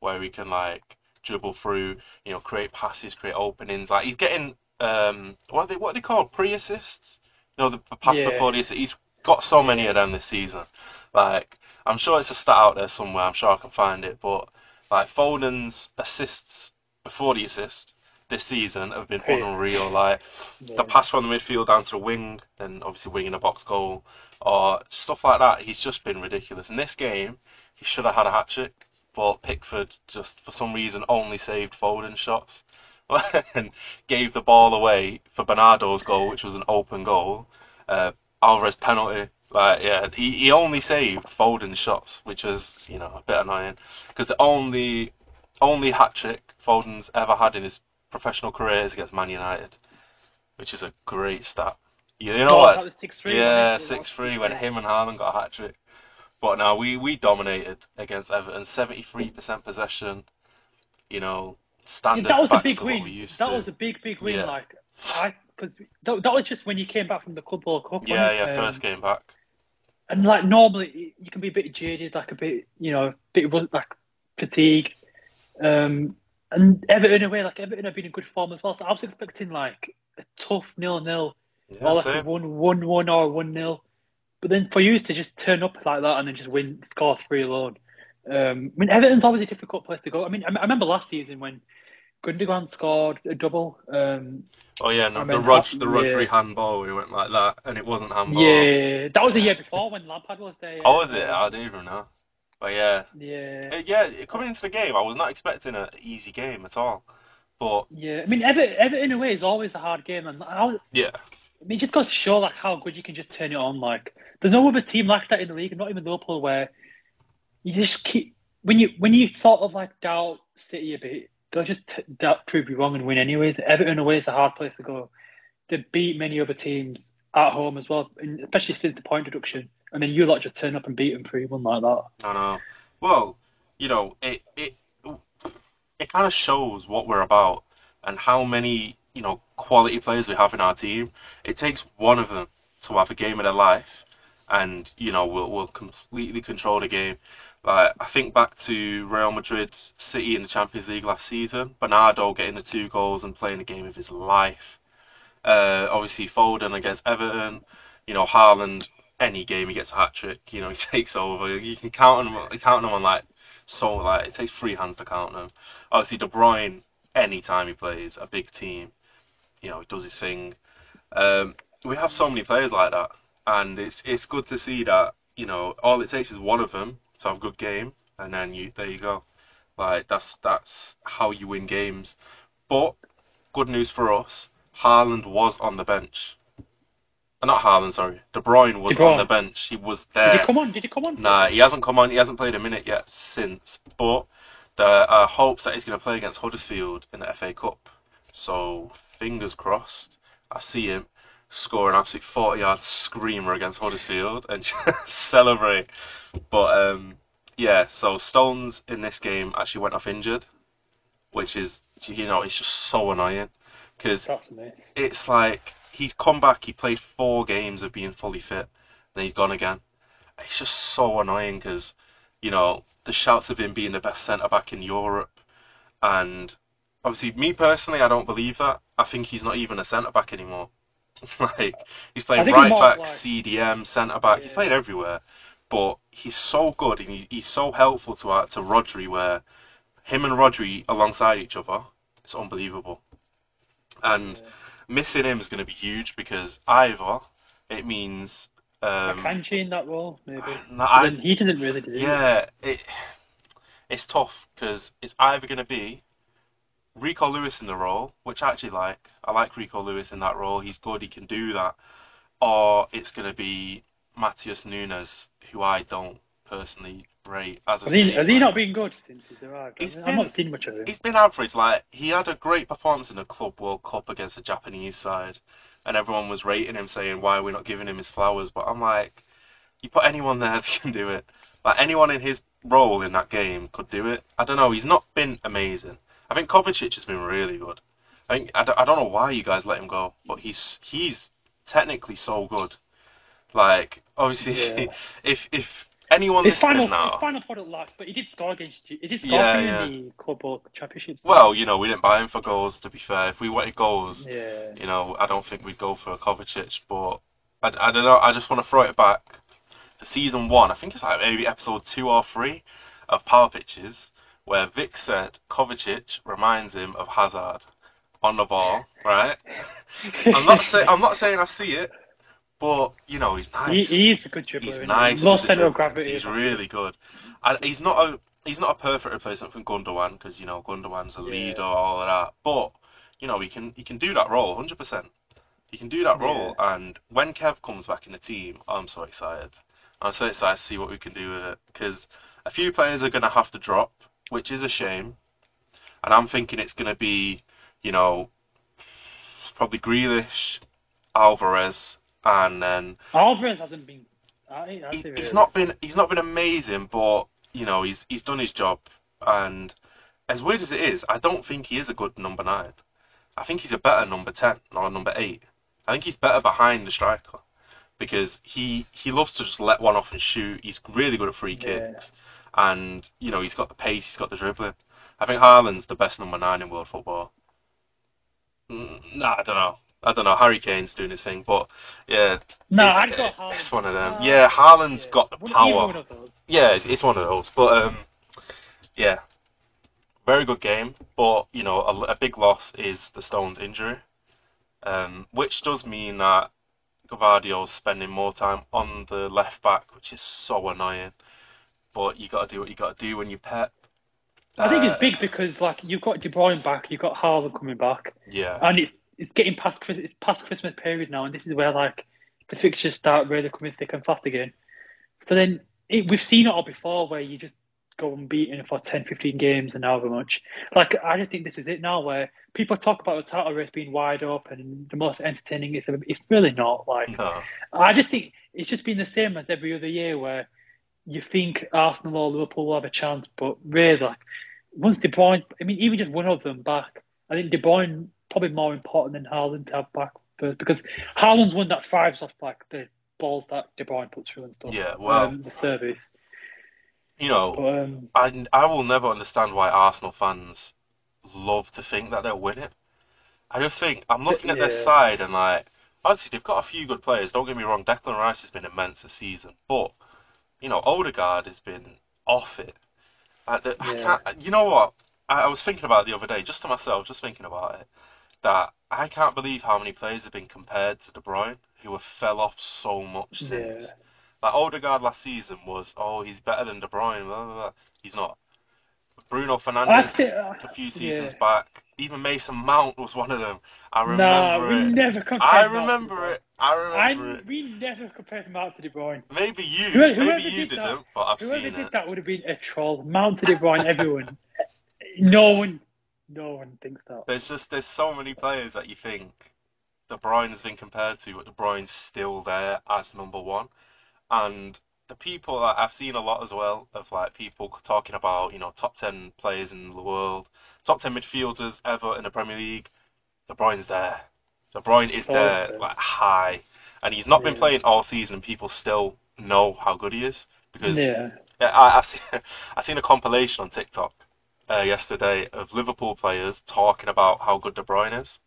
where he can like dribble through, you know, create passes, create openings. Like he's getting um, what are they what are they called pre-assists? You know, the, the pass Yeah. before the assist. He's got so many of them this season. Like I'm sure it's a stat out there somewhere. I'm sure I can find it. But like Foden's assists before the assist this season have been Yeah. unreal. Like Yeah. the pass from the midfield down to wing, then obviously wing in a box goal, or stuff like that. He's just been ridiculous. In this game, he should have had a hat trick, but Pickford just for some reason only saved Foden shots and gave the ball away for Bernardo's goal, which was an open goal. Uh, Alvarez penalty. Like yeah, he, he only saved Foden's shots, which was you know a bit annoying because the only only hat trick Foden's ever had in his professional career is against Man United, which is a great stat. You know Oh, what? that 6-3, Yeah, six three when Yeah. him and Haaland got a hat trick. But now we we dominated against Everton, seventy three percent possession. You know, Yeah, standard that was a back big to win. we used That to. was a big, big win. Yeah. Like, I because that, that was just when you came back from the Club World Cup. yeah, yeah. Um, first game back. And like normally, you can be a bit jaded, like a bit, you know, bit like fatigue. Um, and Everton away, like Everton have been in good form as well. So I was expecting like a tough nil-nil, or Yeah, like a one, one, one or one nil. But then for you to just turn up like that and then just win, score three alone. Um, I mean, Everton's always a difficult place to go. I mean, I, I remember last season when Gundogan scored a double. Um, Oh yeah, no, the ha- the Rodri yeah. handball, we went like that, and it wasn't handball. yeah, that was the year before when Lampard was there. Oh, was it? I don't even know. But yeah, Yeah. Yeah, coming into the game, I was not expecting an easy game at all. But Yeah, I mean, Everton, Everton away is always a hard game, and I, was- yeah, I mean, it just goes to show like how good you can just turn it on. Like, there's no other team like that in the league, not even Liverpool, where you just keep when you when you sort of like doubt City a bit, they'll just t- doubt, prove you wrong and win anyways. Everton away is a hard place to go. They beat many other teams at home as well, especially since the point deduction. And then you lot just turn up and beat them three one like that. I know. Well, you know, it it it kind of shows what we're about and how many you know quality players we have in our team. It takes one of them to have a game of their life, and you know we'll we'll completely control the game. Like I think back to Real Madrid's City in the Champions League last season, Bernardo getting the two goals and playing the game of his life. Uh, obviously Foden against Everton, you know Haaland any game he gets a hat trick, you know, he takes over. You can count him, count him on like so like it takes three hands to count him. Obviously, De Bruyne, any time he plays a big team, you know, he does his thing. Um, we have so many players like that, and it's it's good to see that you know all it takes is one of them to have a good game, and then you there you go. Like that's that's how you win games. But good news for us, Haaland was on the bench. Uh, Not Haaland, sorry. De Bruyne was De Bruyne. on the bench. He was there. Did he come on? Did he come on? Nah, he hasn't come on. He hasn't played a minute yet since. But there are hopes that he's going to play against Huddersfield in the FA Cup. So fingers crossed, I see him score an absolute 40 yard screamer against Huddersfield and just celebrate. But um, yeah, so Stones in this game actually went off injured, which is, you know, it's just so annoying. Because it's like he's come back, he played four games of being fully fit, then he's gone again. It's just so annoying because, you know, the shouts of him being the best centre back in Europe, and obviously, me personally, I don't believe that. I think he's not even a centre back anymore. like he's played right he's back, like- CDM, centre back. He's played everywhere, but he's so good and he, he's so helpful to our, to Rodri. Where him and Rodri alongside each other, it's unbelievable. And missing him is going to be huge because either it means um, Akanji in that role, maybe. no, I- he doesn't really do yeah, it, it's tough because it's either going to be Rico Lewis in the role, which I actually like. I like Rico Lewis in that role. He's good. He can do that. Or it's going to be Matheus Nunes, who I don't personally rate as a. Has he, has he not been good since he's arrived? He's I've been- not seen much of him. He's been average. Like he had a great performance in the Club World Cup against the Japanese side, and everyone was rating him, saying why are we not giving him his flowers. But I'm like, you put anyone there that can do it. Like anyone in his role in that game could do it. I don't know. He's not been amazing. I think Kovacic has been really good. I think I don't, I don't know why you guys let him go, but he's he's technically so good. Like obviously, Yeah. if if anyone His final, now, his final product lacked, but he did score against you. He did score Yeah, yeah. in the Club World Championships. well, you know, we didn't buy him for goals. To be fair, if we wanted goals, yeah. you know, I don't think we'd go for a Kovacic, but I, I don't know. I just want to throw it back to season one. I think it's like maybe episode two or three of Power Pitches, where Vik said Kovacic reminds him of Hazard on the ball. Right? I'm not saying I'm not saying I see it, but you know, he's nice. He, he is a good dribbler. He's nice. Low centre of gravity. He's really good. And he's not a he's not a perfect replacement for Gundogan because you know Gundogan's a Yeah. leader, all of that. But you know he can he can do that role 100. percent He can do that role. And when Kev comes back in the team, I'm so excited. I'm so excited to see what we can do with it because a few players are going to have to drop, which is a shame. And I'm thinking it's going to be, you know, probably Grealish, Alvarez, and then Alvarez hasn't been. He, has he, he he's not been he's not been amazing, but you know he's he's done his job. And as weird as it is, I don't think he is a good number nine. I think he's a better number ten or number eight. I think he's better behind the striker because he he loves to just let one off and shoot. He's really good at free Yeah. kicks, and you know he's got the pace, he's got the dribbling. I think Haaland's the best number nine in world football. Mm, Nah, I don't know. I don't know. Harry Kane's doing his thing, but yeah, No, it's, I'd go Haaland. it's one of them. Uh, yeah, Haaland's yeah. got the power. either one of those. Yeah, it's, it's one of those. But um, yeah, very good game. But you know, a, a big loss is the Stones injury, um, which does mean that Gvardiol's spending more time on the left back, which is so annoying. But you got to do what you got to do when you Pep. I think Uh, it's big because like you've got De Bruyne back, you've got Haaland coming back, Yeah, and it's it's getting past it's past Christmas period now, and this is where like the fixtures start really coming thick and fast again. So then it, we've seen it all before, where you just go unbeaten for 10, 15 games and however much. Like I just think this is it now, where people talk about the title race being wide open and the most entertaining. It's it's really not. Like no, I just think it's just been the same as every other year where you think Arsenal or Liverpool will have a chance, but really, like, once De Bruyne, I mean, even just one of them back, I think De Bruyne probably more important than Haaland to have back first because Haaland's one that thrives off like the balls that De Bruyne puts through and stuff. Yeah, well- um, the service. you know, But um, I, I will never understand why Arsenal fans love to think that they'll win it. I just think I'm looking at their side and like obviously they've got a few good players. Don't get me wrong, Declan Rice has been immense this season, but you know Odegaard has been off it. Like the, I Yeah. can't. You know what? I, I was thinking about it the other day, just to myself, just thinking about it, that I can't believe how many players have been compared to De Bruyne who have fell off so much since. yeah, Like Odegaard last season was, oh, he's better than De Bruyne. Blah, blah, blah. He's not. Bruno Fernandes, think, uh, a few seasons yeah. back, even Mason Mount was one of them. I remember Nah, we it. never compared. I remember it. I remember I it. we never compared Mount to De Bruyne. Maybe you, Whoever- whoever maybe you did that- didn't, but I've Whoever seen did it. that would have been a troll. Mount to De Bruyne, everyone. no one no one thinks that. There's just there's so many players that you think De Bruyne has been compared to, but De Bruyne's still there as number one. And the people that I've seen a lot as well of like people talking about you know top ten players in the world, top ten midfielders ever in the Premier League. De Bruyne's there. De Bruyne is oh, there Okay. like high, and he's not been playing all season, and people still know how good he is because Yeah. yeah, I, I've seen I've seen a compilation on TikTok uh, yesterday of Liverpool players talking about how good De Bruyne is,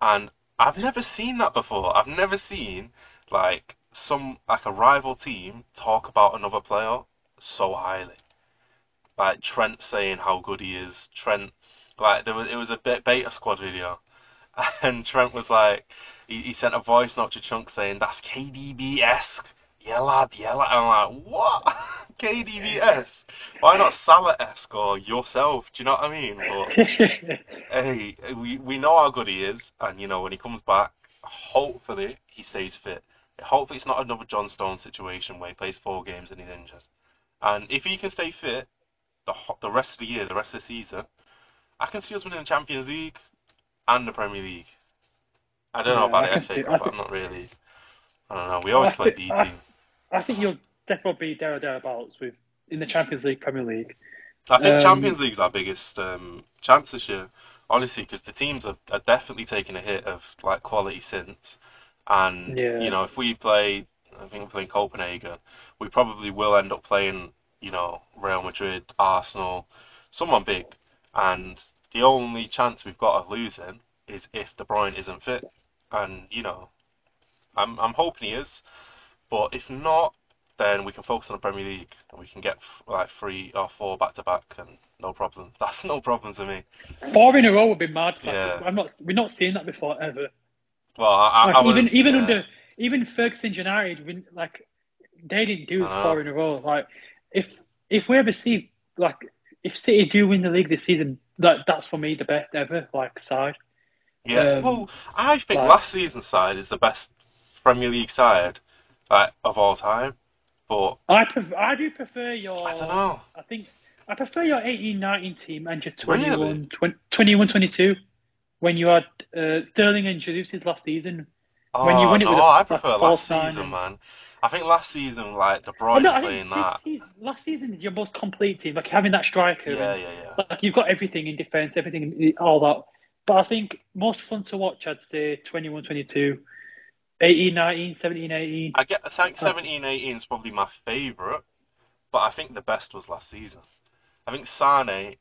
and I've never seen that before. I've never seen like some like a rival team talk about another player so highly. Like Trent saying how good he is. Trent, like there was it was a beta squad video, and Trent was like, he, he sent a voice note to Chunkz saying that's KDB esque. Yeah, lad, yeah, lad. I'm like, what? KDBS? Why not Salah esque or yourself? Do you know what I mean? But hey, we we know how good he is, and you know when he comes back, hopefully he stays fit. Hopefully it's not another John Stone situation where he plays four games and he's injured. And if he can stay fit, the the rest of the year, the rest of the season, I can see us winning the Champions League and the Premier League. I don't know about I the FA Cup. I I'm not really. I don't know. We always I play B team. I think you'll definitely be there or thereabouts with in the Champions League, Premier League. I think Um, Champions League's our biggest um, chance this year, honestly, because the teams are, are definitely taking a hit of like quality since, and Yeah. you know if we play, I think we're playing Copenhagen, we probably will end up playing you know Real Madrid, Arsenal, someone big, and the only chance we've got of losing is if De Bruyne isn't fit, and you know, I'm I'm hoping he is, but if not, then we can focus on the Premier League and we can get like three or four back to back and no problem. That's no problem to me. Four in a row would be mad. Yeah. I'm not. We're not seeing that before ever. Well, I, Like, I was, even even yeah. under even Ferguson United, like they didn't do four in a row. Like if if we ever see like if City do win the league this season, that that's for me the best ever like side. Yeah, Um, well, I think like- last season's side is the best Premier League side like, of all time. But I pref- I do prefer your. I don't know. I think I prefer your 18-19 team and your Really? 21, 20, 21-22 when you had uh, Sterling and Jesus last season. Oh, When you win it no, with a- I prefer false last season, and- man. I think last season, like De Oh, no, playing that. season, last season your most complete team. Like having that striker. Yeah, and, yeah, yeah. Like you've got everything in defence, everything, in, all that. But I think most fun to watch, I'd say 21, 22, 18, 19, 17, 18. I get I think 17, 18 is probably my favourite, but I think the best was last season. I think Sane.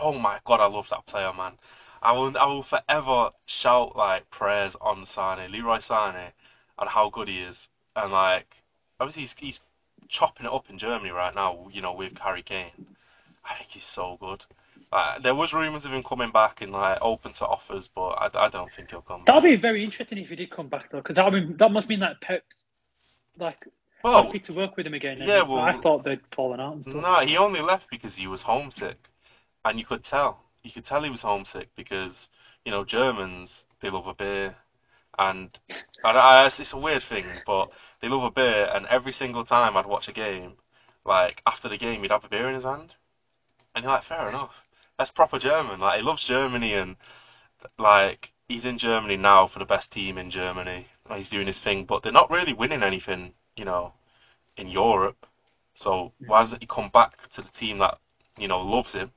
Oh my god, I love that player, man. I will I will forever shout like prayers on Sane, Leroy Sane, and how good he is. And like, obviously he's, he's chopping it up in Germany right now. You know, with Harry Kane. I think he's so good. Like, there was rumours of him coming back and like open to offers, but I, I don't think he'll come. Back. That'd back. be very interesting if he did come back though, because that that must mean that Pep's like Well, happy to work with him again. yeah, well- I thought they'd fallen out and stuff. No, he only left because he was homesick, and you could tell. You could tell he was homesick because you know Germans they love a beer, and I, it's a weird thing, but they love a beer, and every single time I'd watch a game, like after the game, he'd have a beer in his hand, and you're like, fair enough, that's proper German. Like he loves Germany, and like he's in Germany now for the best team in Germany. and He's doing his thing, but they're not really winning anything, you know, in Europe. So why doesn't he come back to the team that you know loves him?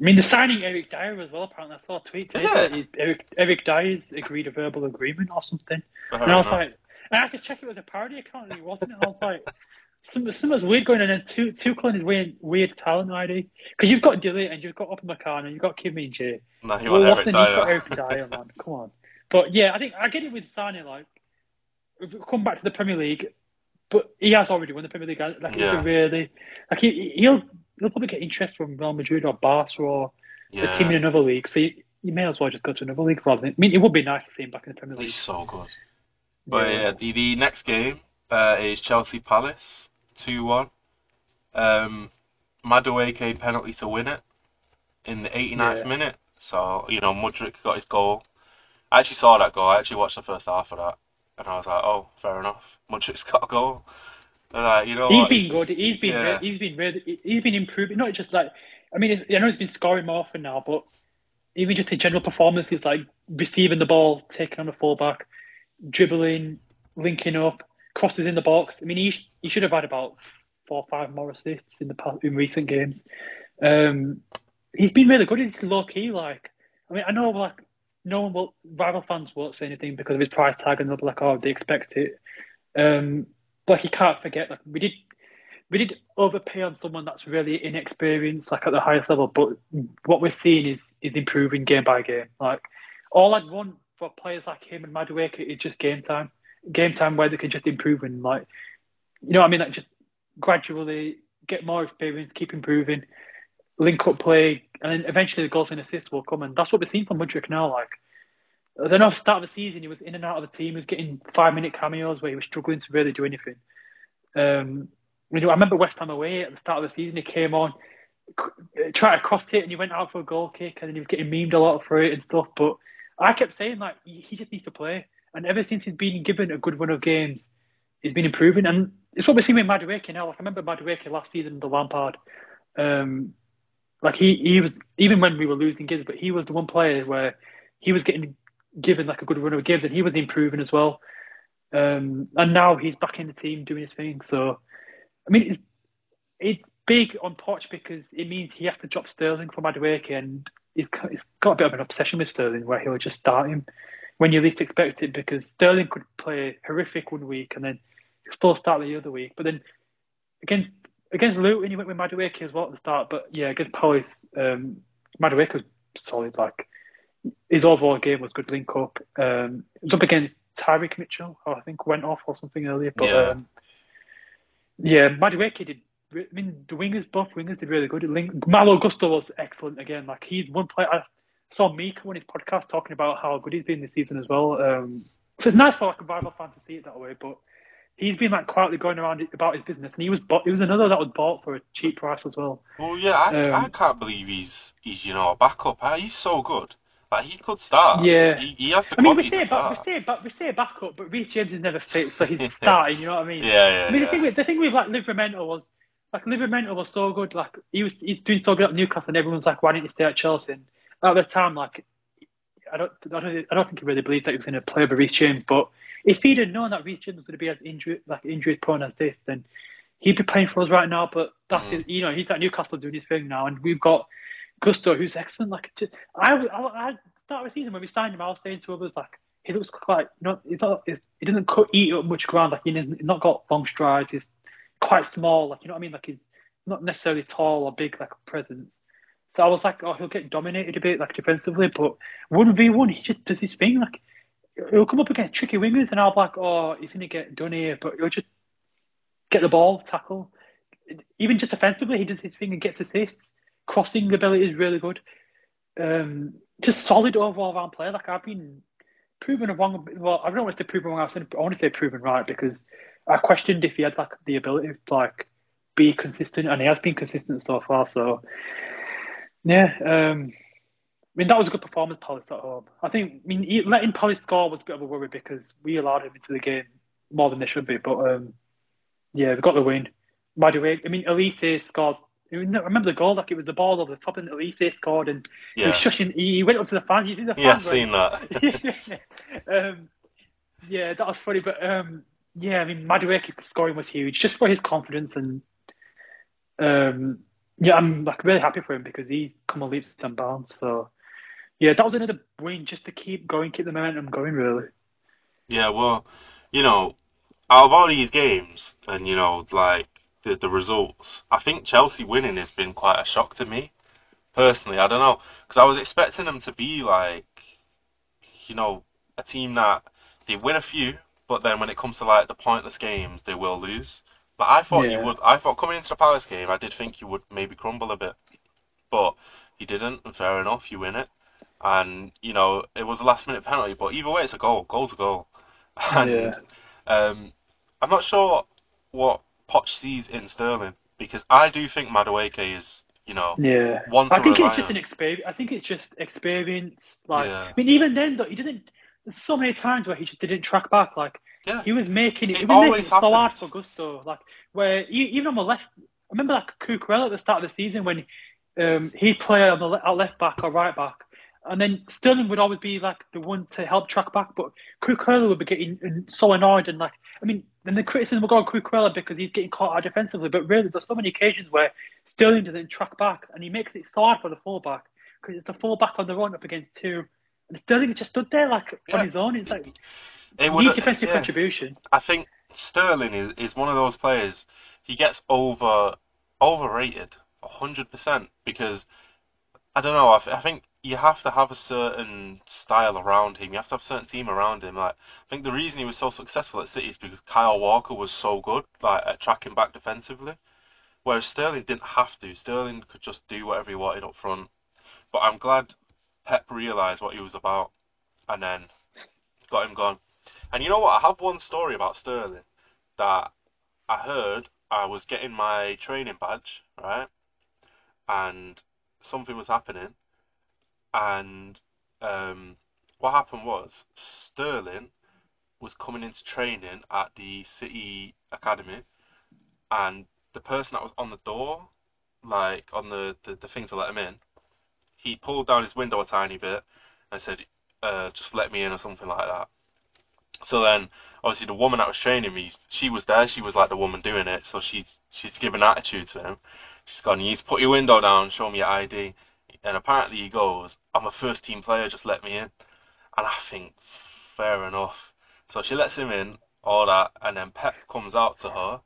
I mean, they're signing Eric Dier as well. Apparently, I saw a tweet today Is that Eric Eric Dier's agreed a verbal agreement or something. Fair And I was like, I had to check it was a parody account, and it wasn't. And I was like, something's weird going on. And two two is weird weird talent ID because you've got Dilly and you've got Upamecano and you've got Kim and Jae. no, he Well, want Eric. Eric Dier, man? Come on. But yeah, I think I get it with Sane. Like, come back to the Premier League, but he has already won the Premier League. Like, Yeah. really like he he'll he'll probably get interest from Real Madrid or Barca or the team in another league. So you, you may as well just go to another league rather than. I mean, it would be nice to see him back in the Premier League. he's so good. But yeah, the, the next game uh, is Chelsea Palace, two one. Um, Madueke penalty to win it in the 89th Yeah. minute. So you know Mudryk got his goal. I actually saw that goal. I actually watched the first half of that, and I was like, oh, fair enough. Mudryk's got a goal. And like, you know He's what? been good. He's been Yeah. he's been really he's been improving. Not just like I mean, it's, I know he's been scoring more often now, but even just in general performance, performances, like receiving the ball, taking on the fullback, dribbling, linking up, crosses in the box. I mean, he he should have had about four or five more assists in the past, in recent games. Um, he's been really good. He's low key. Like, I mean, I know like no one will rival fans won't say anything because of his price tag, and they'll be like, oh, they expect it. Um, but he can't forget. Like, we did we did overpay on someone that's really inexperienced, like at the highest level. But what we're seeing is is improving game by game. Like all I'd want for players like him and Madueke is just game time, game time where they can just improve and like, you know, what I mean, like just gradually get more experience, keep improving, link up play, and then eventually the goals and assists will come. And that's what we're seeing from Mudryk now. Like, I don't start of the season, he was in and out of the team. He was getting five minute cameos where he was struggling to really do anything. Um, you know, I remember West Ham away at the start of the season. He came on, tried to cross it, and he went out for a goal kick, and he was getting memed a lot for it and stuff. But I kept saying like he just needs to play, and ever since he's been given a good run of games, he's been improving. And it's what we're seeing with Madueke now. Like I remember Madueke last season under Lampard. Um, like he he was even when we were losing games, but he was the one player where he was getting given like a good run of games, and he was improving as well. Um, and now he's back in the team doing his thing. So I mean, it's, it's big on Poch because it means he has to drop Sterling for Madueke, and he's got a bit of an obsession with Sterling where he'll just start him when you least expect it because Sterling could play horrific one week and then still start the other week. But then against against Luton, he went with Madueke as well at the start. But yeah, against Palace, um, Madueke was solid. Like his overall game was good link up. Um, it was up against Tyrick Mitchell, who I think went off or something earlier. But Yeah. um, yeah, Madueke did. I mean, the wingers, both wingers did really good. Link, Malo Gusto was excellent again. Like he's one player. I saw Mika on his podcast talking about how good he's been this season as well. Um, so it's nice for like a rival fan to see it that way. But he's been like quietly going around about his business, and he was bought, he was another that was bought for a cheap price as well. Well, yeah, I, Um, I can't believe he's he's you know a backup. Uh, He's so good. Like he could start. Yeah. He, he has the I mean, we say to back, we say back, we say backup, but Reece James is never fit, so he's starting. You know what I mean? Yeah, yeah, I mean, yeah. the thing with the thing with like Livramento was like Livramento was so good. Like he was he's doing so good at Newcastle, and everyone's like, why didn't he stay at Chelsea? And at the time, like I don't I don't I don't think he really believed that he was going to play over Reece James. But if he'd have known that Reece James was going to be as injury like injury prone as this, then he'd be playing for us right now. But that's Mm. his, you know he's at Newcastle doing his thing now, and we've got Gusto who's excellent. Like just, I I, I start of the season when we signed him, I was saying to others like he looks quite you know he's not he's, he doesn't cut, eat up much ground like he he's not got long strides. He's quite small, like you know what I mean. Like he's not necessarily tall or big like a presence. I was like, oh, he'll get dominated a bit like defensively, but one v one he just does his thing. Like he'll come up against tricky wingers, and I'll be like, oh, he's gonna get done here, but he'll just get the ball, tackle. Even just defensively, he does his thing and gets assists. Crossing ability is really good. Um, just solid overall round player. Like I've been proven wrong. Well, I don't want to say proven wrong. I said- I want to say proven right because I questioned if he had like the ability to like be consistent, and he has been consistent so far. So yeah, um, I mean that was a good performance, Palace at home. I think. I mean, letting Palace score was a bit of a worry because we allowed him into the game more than they should be. But um, yeah, we got the win. By the way, I mean Olise scored. I remember the goal like it was the ball over the top, and Olise scored, and he was shushing. He went up to the fans. You see the fans? Yeah, right? seen that. um, yeah, that was funny. But um, yeah, I mean, Madueke scoring was huge just for his confidence and um, yeah, I'm like really happy for him because he's come on leaps and bounds. So yeah, that was another win just to keep going, keep the momentum going. Really. Yeah, well, you know, out of all these games and you know, like the the results, I think Chelsea winning has been quite a shock to me personally. I don't know because I was expecting them to be like, you know, a team that they win a few, but then when it comes to like the pointless games, they will lose. But I thought you would. I thought coming into the Palace game, I did think you would maybe crumble a bit, but you didn't. And fair enough, you win it. And you know it was a last minute penalty, but either way, it's a goal. Goal's a goal. And Yeah. um, I'm not sure what Poch sees in Sterling because I do think Madueke is, you know, Yeah. one to I think it's just on. an experience. I think it's just experience. Like, Yeah. I mean, even then though, he didn't. There's so many times where he just didn't track back. Like Yeah. he was making it. It he was making it so hard for Gusto. Like where even on the left. I remember like Cucurella at the start of the season when um, he'd play on the le- at left back or right back, And then Sterling would always be like the one to help track back, but Cucurella would be getting so annoyed and like, I mean, then the criticism would go on Cucurella because he's getting caught out defensively, but really there's so many occasions where Sterling doesn't track back and he makes it so hard for the fullback because it's the fullback on the run up against two, and Sterling just stood there like Yeah. on his own. It's like It need defensive yeah. contribution. I think Sterling is, is one of those players. He gets over overrated hundred percent because I don't know. I, th- I think you have to have a certain style around him. You have to have a certain team around him. Like I think the reason he was so successful at City is because Kyle Walker was so good, like at tracking back defensively, whereas Sterling didn't have to. Sterling could just do whatever he wanted up front. But I'm glad Pep realised what he was about, and then got him gone. And you know what? I have one story about Sterling that I heard. I was getting my training badge, right? And something was happening. And um, what happened was Sterling was coming into training at the City Academy, and the person that was on the door, like on the, the, the thing to let him in, he pulled down his window a tiny bit and said, uh, just let me in or something like that. So then, obviously, the woman that was training me, she was there. She was like the woman doing it. So she's she's giving attitude to him. She's gone. You need to put your window down. Show me your ID. And apparently he goes, "I'm a first team player. Just let me in." And I think, fair enough. So she lets him in, all that, and then Pep comes out to her.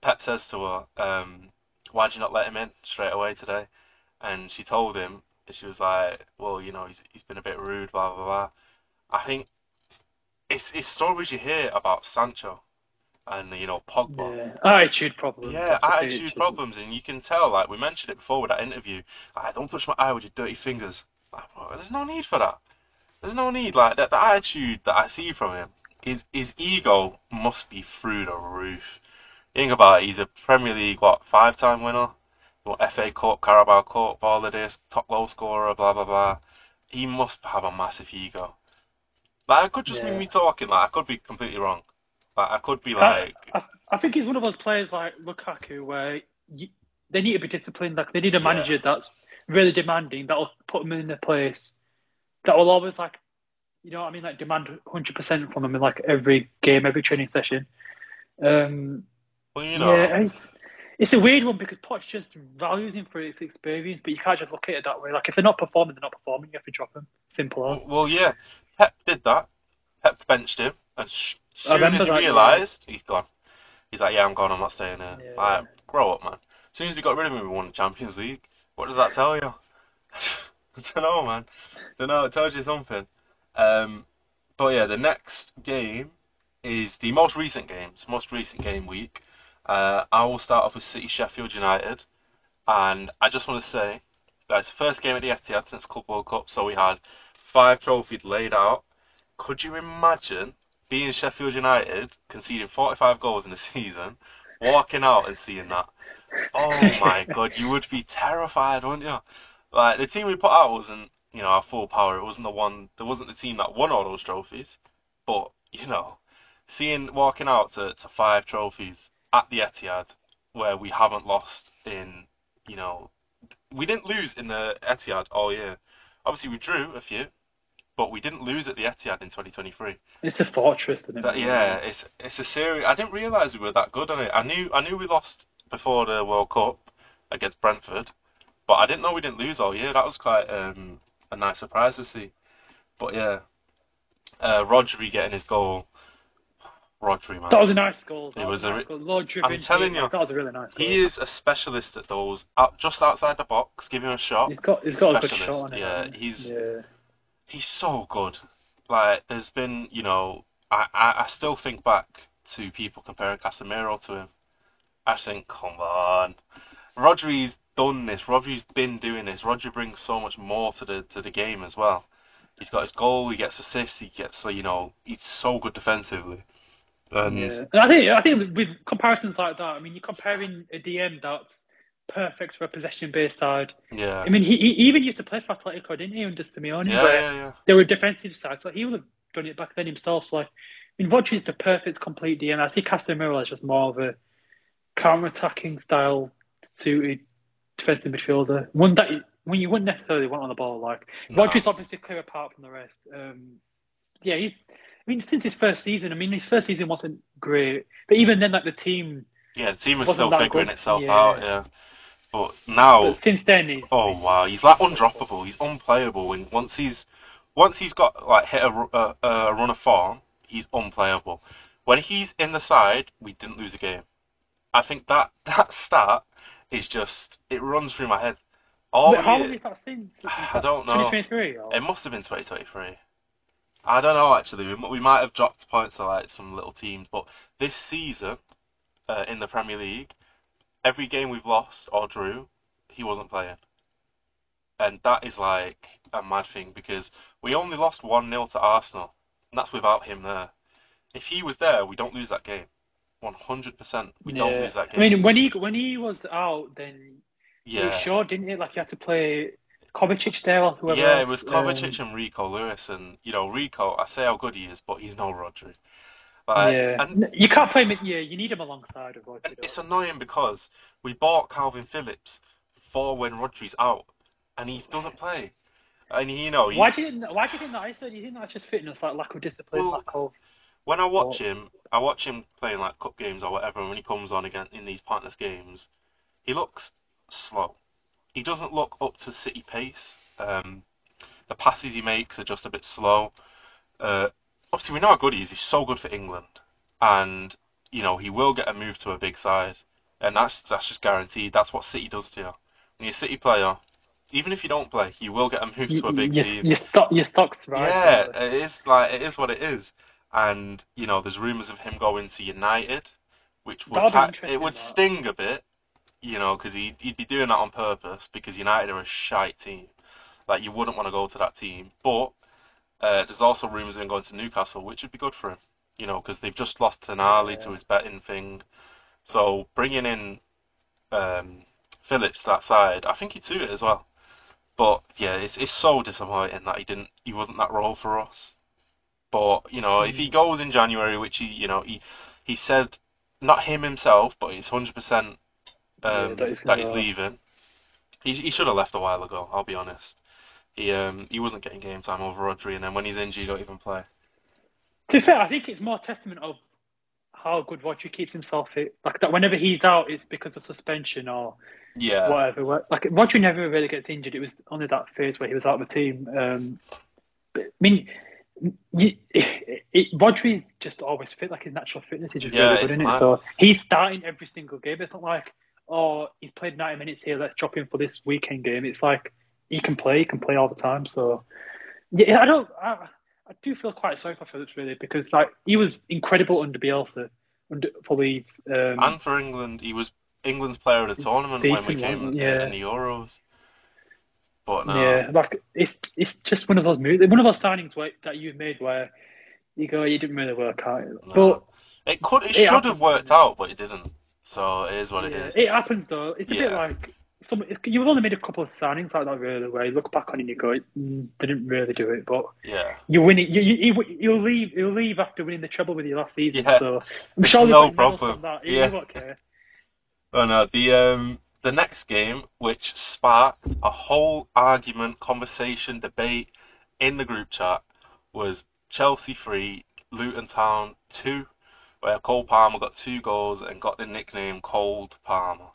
Pep says to her, um, "Why'd you not let him in straight away today?" And she told him, she was like, "Well, you know, he's he's been a bit rude, blah blah blah." I think it's it's stories you hear about Sancho and you know Pogba. Yeah. Attitude problems. Yeah, attitude problems, and you can tell. Like we mentioned it before with that interview. Like, don't touch my eye with your dirty fingers. Like, well, there's no need for that. There's no need. Like that, the attitude that I see from him, his his ego must be through the roof. Think about it. He's a Premier League what five time winner, what FA Cup, Carabao Cup, all of this, top goal scorer, blah blah blah. He must have a massive ego. Like it could just be me talking. Like I could be completely wrong. Like I could be like. I, I think he's one of those players like Lukaku where you, they need to be disciplined. Like they need a Yeah. manager that's really demanding that'll put them in their place. That will always like, you know what I mean, like demand 100% from them in like every game, every training session. Um, Well, you know. yeah, it's, it's a weird one because Poch just values him for his experience, but you can't just look at it that way. Like if they're not performing, they're not performing. You have to drop them. Simple. Well, well, yeah. Pep did that. Pep benched him, and sh- soon as he that, yeah. realised, he's gone. He's like, yeah, I'm gone. I'm not staying here. Yeah. Like, grow up, man. As soon as we got rid of him, we won the Champions League. What does that tell you? I don't know, man. I don't know. It tells you something. Um, but yeah, the next game is the most recent games, most recent game week. Uh, I will start off with City Sheffield United, and I just want to say that it's the first game at the Etihad since Club World Cup, so we had five trophies laid out. Could you imagine being Sheffield United, conceding 45 goals in a season, walking out and seeing that? Oh my god, you would be terrified, wouldn't you? Like the team we put out wasn't, you know, our full power. It wasn't the one. There wasn't the team that won all those trophies. But you know, seeing walking out to, to five trophies at the Etihad, where we haven't lost in, you know, we didn't lose in the Etihad all year. Obviously, we drew a few, but we didn't lose at the Etihad in 2023. It's a fortress, isn't it? That, yeah, it's it's a series. I didn't realise we were that good on it. I knew I knew we lost before the World Cup against Brentford, but I didn't know we didn't lose all year. That was quite um, a nice surprise to see. But yeah, uh, Rodri getting his goal. Rodri, man. That was a nice goal. That It was a nice re- goal. Lord I'm telling you, that was a really nice goal. He is a specialist at those. Out, just outside the box, give him a shot. He's got, he's got a good Specialist, shot on it. yeah, he's- yeah. He's so good. Like, there's been, you know, I, I, I still think back to people comparing Casemiro to him. I think, come on, Rodri's done this. Rodri's been doing this. Rodri brings so much more to the to the game as well. He's got his goal. He gets assists. He gets, you know, he's so good defensively. And Yeah. I think I think with- comparisons like that, I mean, you're comparing a DM that's perfect for a possession-based side. yeah, I mean, he, he even used to play for Atletico, didn't he, under Simeone? yeah, where yeah, yeah. they were defensive sides, so he would have done it back then himself. So, like, I mean, Rodri's the perfect complete DM. I see Casemiro as just more of a counter-attacking style suited defensive midfielder, one that mean, you wouldn't necessarily want on the ball. Like No. Rodri's obviously clear apart from the rest. Um, yeah, he's. I mean, since his first season, I mean, his first season wasn't great, but even then, like the team. Yeah, the team was still figuring good. itself Yeah. out. Yeah, but now, But since then, he's. oh wow, he's like undroppable. He's unplayable. And once he's once he's got like hit a, a, a run of form, he's unplayable. When he's in the side, we didn't lose a game. I think that that stat is just it runs through my head. All But how long is that since? I don't know. 2023 or? It must have been 2023. I don't know actually. We, we might have dropped points to like some little teams, but this season uh, in the Premier League, every game we've lost or drew, he wasn't playing, and that is like a mad thing because we only lost one 0 to Arsenal, and that's without him there. If he was there, we don't lose that game. 100%. We don't lose that game. I mean, when he when he was out, then yeah. showed, didn't it? Like you had to play Kovacic there or whoever. Yeah, it was Kovacic Um, and Rico Lewis, and you know Rico. I say how good he is, but he's no Rodri. Like, yeah, and you can't play him. Yeah, you need him alongside of Rodri. it's annoying because we bought Kalvin Phillips for when Rodri's out, and he doesn't play. And you know, he, Why do you think? Why do you think that? I said, you think that's just fitness, like lack of discipline, Well, lack of. when I watch Well- him, I watch him playing like cup games or whatever. And when he comes on again in these pointless games, he looks slow. He doesn't look up to City pace. Um, the passes he makes are just a bit slow. Uh, obviously, we know how good he is. He's so good for England, and you know he will get a move to a big side, and that's that's just guaranteed. That's what City does to you. When you're a City player, even if you don't play, you will get a move to a big your, team. Your, stock, your stock's right. Yeah, it is like it is what it is, and you know, there's rumours of him going to United, which would ha- it would that. sting a bit, you know, because he'd he'd be doing that on purpose because United are a shite team, like you wouldn't want to go to that team. But uh, there's also rumours of him going to Newcastle, which would be good for him, you know, because they've just lost Tonali Yeah. to his betting thing, so bringing in um, Phillips to that side, I think he'd suit it as well. But yeah, it's it's so disappointing that he didn't he wasn't that role for us. But you know, if he goes in January, which he you know he he said not him himself, but it's hundred percent Yeah, um, that he's that he's leaving. He he should have left a while ago. I'll be honest. He um he wasn't getting game time over Rodri, and then when he's injured, he don't even play. To be fair, I think it's more testament of how good Rodri keeps himself fit. Like that, whenever he's out, it's because of suspension or Yeah, whatever. Like Rodri never really gets injured. It was only that phase where he was out of the team. Um, but, I mean, you, it, it, Rodri's just always fit. Like his natural fitness is just Yeah, really good, isn't mad. it? So he's starting every single game. It's not like oh he's played 90 minutes here. Let's drop him for this weekend game. It's like he can play. He can play all the time. So yeah, I don't. I, I do feel quite sorry for Phillips really because like he was incredible under Bielsa under for Leeds. Um, and for England, he was England's player of the tournament when we came one, in- yeah. in the Euros. But no, Yeah, like it's it's just one of those moves, one of those signings where, that you've made where you go, you didn't really work out. No. it could it It should happens, have worked out, but it didn't. So it is what it yeah, is. it happens though. It's a bit like some. You've only made a couple of signings like that, really, where you look back on it and you go, mm, didn't really do it, but Yeah. you win it. You, you you- you'll leave. You'll leave after winning the treble with you last season. Yeah. So I'm sure no problem. that. Yeah. You won't care. Oh no, the um the next game which sparked a whole argument, conversation, debate in the group chat was Chelsea three, Luton Town two, where Cole Palmer got two goals and got the nickname Cold Palmer.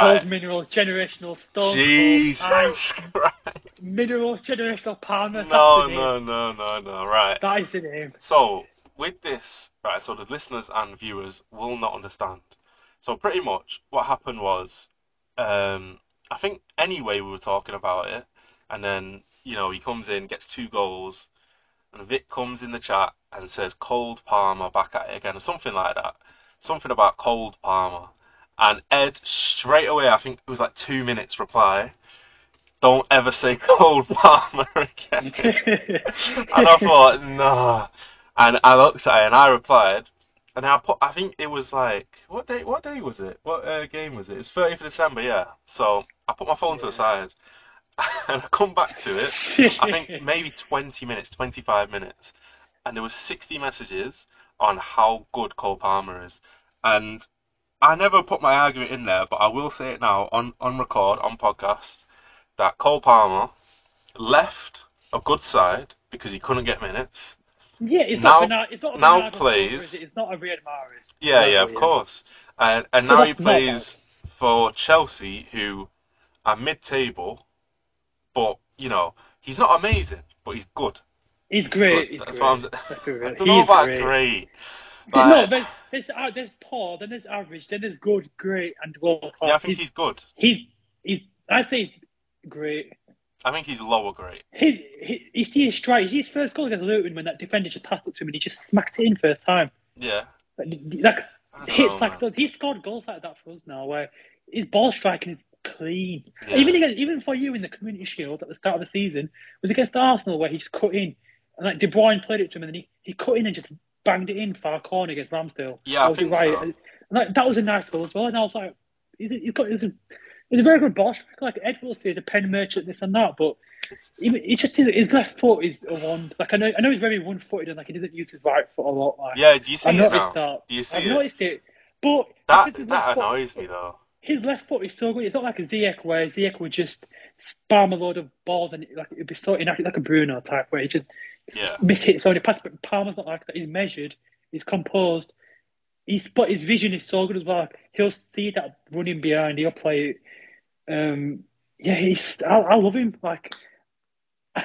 Cold minerals, generational stone. Jesus Christ. minerals, generational palmer. No, that's the name. no, no, no, no. Right. That is the name. So with this, right, so the listeners and viewers will not understand. So pretty much what happened was, um, I think anyway we were talking about it, and then you know he comes in, gets two goals, and Vik comes in the chat and says cold Palmer back at it again, or something like that, something about cold Palmer, and Ed straight away, I think it was like two minutes reply. Don't ever say cold Palmer again. and I thought, nah. And I looked at it and I replied, and I put, I think it was like, what day? What day was it? What uh, game was it? It's 30th of December, yeah. So I put my phone to the side, and I come back to it. I think maybe 20 minutes, 25 minutes, and there was 60 messages on how good Cole Palmer is, and I never put my argument in there, but I will say it now on on record on podcast. that Cole Palmer left a good side because he couldn't get minutes. Yeah, it's Now- not Bernard, it's not a now plays- it? It's not a Riyad Mahrez. Yeah, yeah, of course. And and So now he plays for Chelsea, who are mid-table, but you know he's not amazing, but he's good. He's great. He's That's great. what I'm. Let's be real. I don't know He's about great. great. No, there's there's, uh, there's poor, then there's average, then there's good, great, and world class. yeah, I think he's good. he's he's I say great. I think he's lower grade. His, his, you see his first goal against Luton when that defender just passed it to him and he just smacked it in first time. Yeah. Like, hits know, like man. those. He's scored goals like that for us now, where his ball striking is clean. Yeah. Even against, even for you in the Community Shield at the start of the season was against Arsenal where he just cut in and like De Bruyne played it to him and then he, he cut in and just banged it in far corner against Ramsdale. Yeah, I was think right? so. Like, that was a nice goal as well. And I was like, he's, he's got he's a, he's a very good striker. Like Ed will say, the pen merchant, this and that, but. He, he just his left foot is a one. Like I know, I know he's very one-footed and like he doesn't use his right foot a lot. Like, Yeah, do you see I noticed that. Do you see I've it? noticed it. But That that left foot- annoys me though. His left foot is so good. It's not like a Ziyech where Ziyech would just spam a load of balls and like it'd be so inactive, like a Bruno type where he just Yeah. miss hit so many passes. But Palmer's not like that. He's measured. He's composed. He's but his vision is so good as well. He'll see that running behind. He'll play it. Um, yeah, he's. I, I love him. Like.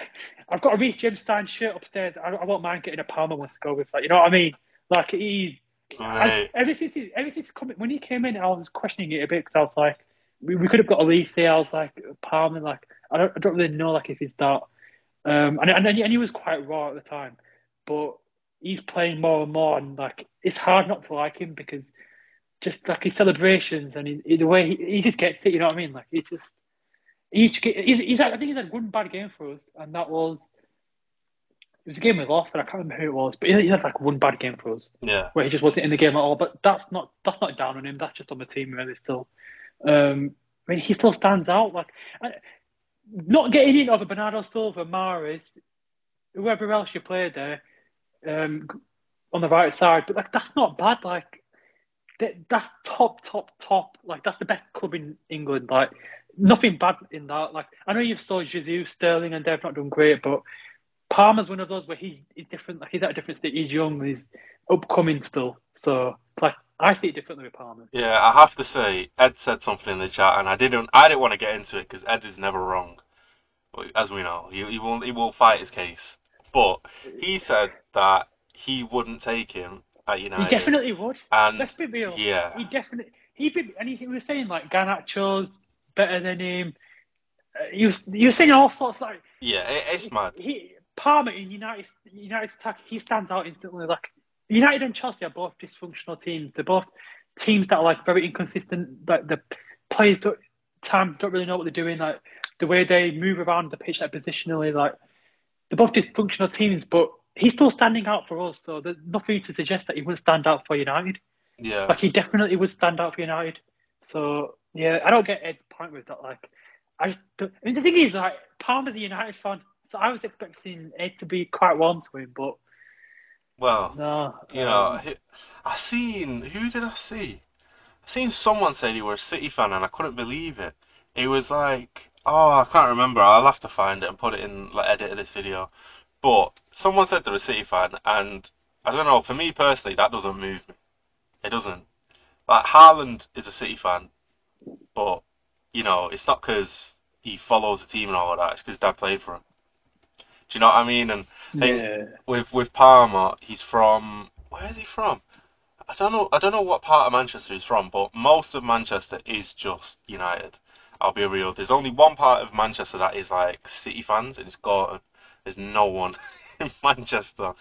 I've got a Reece James Stein shirt upstairs. I, I won't mind getting a Palmer one to go with that. You know what I mean? Like he's I, ever since he, ever since coming, when he came in, I was questioning it a bit because I was like, we, we could have got Olise. I was like, Palmer, like I don't, I don't really know like if he's that. Um, and and and he, was quite raw at the time, but he's playing more and more, and like it's hard not to like him because just like his celebrations and he, the way he, he just gets it. You know what I mean? Like he just each he's, he's had, I think he's had one bad game for us, and that was. It was a game we lost, and I can't remember who it was, but he he had like one bad game for us Yeah. where he just wasn't in the game at all. But that's not that's not down on him. That's just on the team really. Still, um, I mean, he still stands out. Like, not getting in over Bernardo Silva, Mahrez, whoever else you played there, um, on the right side. But like, that's not bad. Like, that, that's top, top, top. Like, that's the best club in England. Like, nothing bad in that. Like, I know you've saw Jesus, Sterling, and they've not done great, but. Palmer's one of those where he, he's different. Like he's at a different stage. He's young. He's upcoming still. So like I see it differently with Palmer. Yeah, I have to say, Ed said something in the chat, and I didn't. I didn't want to get into it because Ed is never wrong, as we know. He, he will he will fight his case, but he said that he wouldn't take him at United. He definitely would. And Let's be real. yeah, He definitely. He be, and he, he was saying like Garnacho's better than him. Uh, he was he was saying all sorts like yeah, it, it's mad. he Palmer in United United's attack. He stands out instantly. Like United and Chelsea are both dysfunctional teams. They're both teams that are like very inconsistent. Like the players don't time don't really know what they're doing. Like the way they move around the pitch, like positionally, like they're both dysfunctional teams. But he's still standing out for us. So there's nothing to suggest that he wouldn't stand out for United. Yeah, Like he definitely would stand out for United. So yeah, I don't get Ed's point with that. Like I, just I mean, the thing is, like Palmer's a United fan, so I was expecting it to be quite warm to him, but well, no. you know, um, he- I seen who did I see? I seen someone say he were a City fan, and I couldn't believe it. It was like, oh, I can't remember. I'll have to find it and put it in like edit of this video. But someone said they're a City fan, and I don't know. For me personally, that doesn't move me. It doesn't. Like Haaland is a City fan, but you know, it's not because he follows the team and all of that. It's because Dad played for him. Do you know what I mean? And I think yeah. with with Palmer, he's from where is he from? I don't know. I don't know what part of Manchester he's from, but most of Manchester is just United. I'll be real. There's only one part of Manchester that is like City fans, and it's Gorton. There's no one in Manchester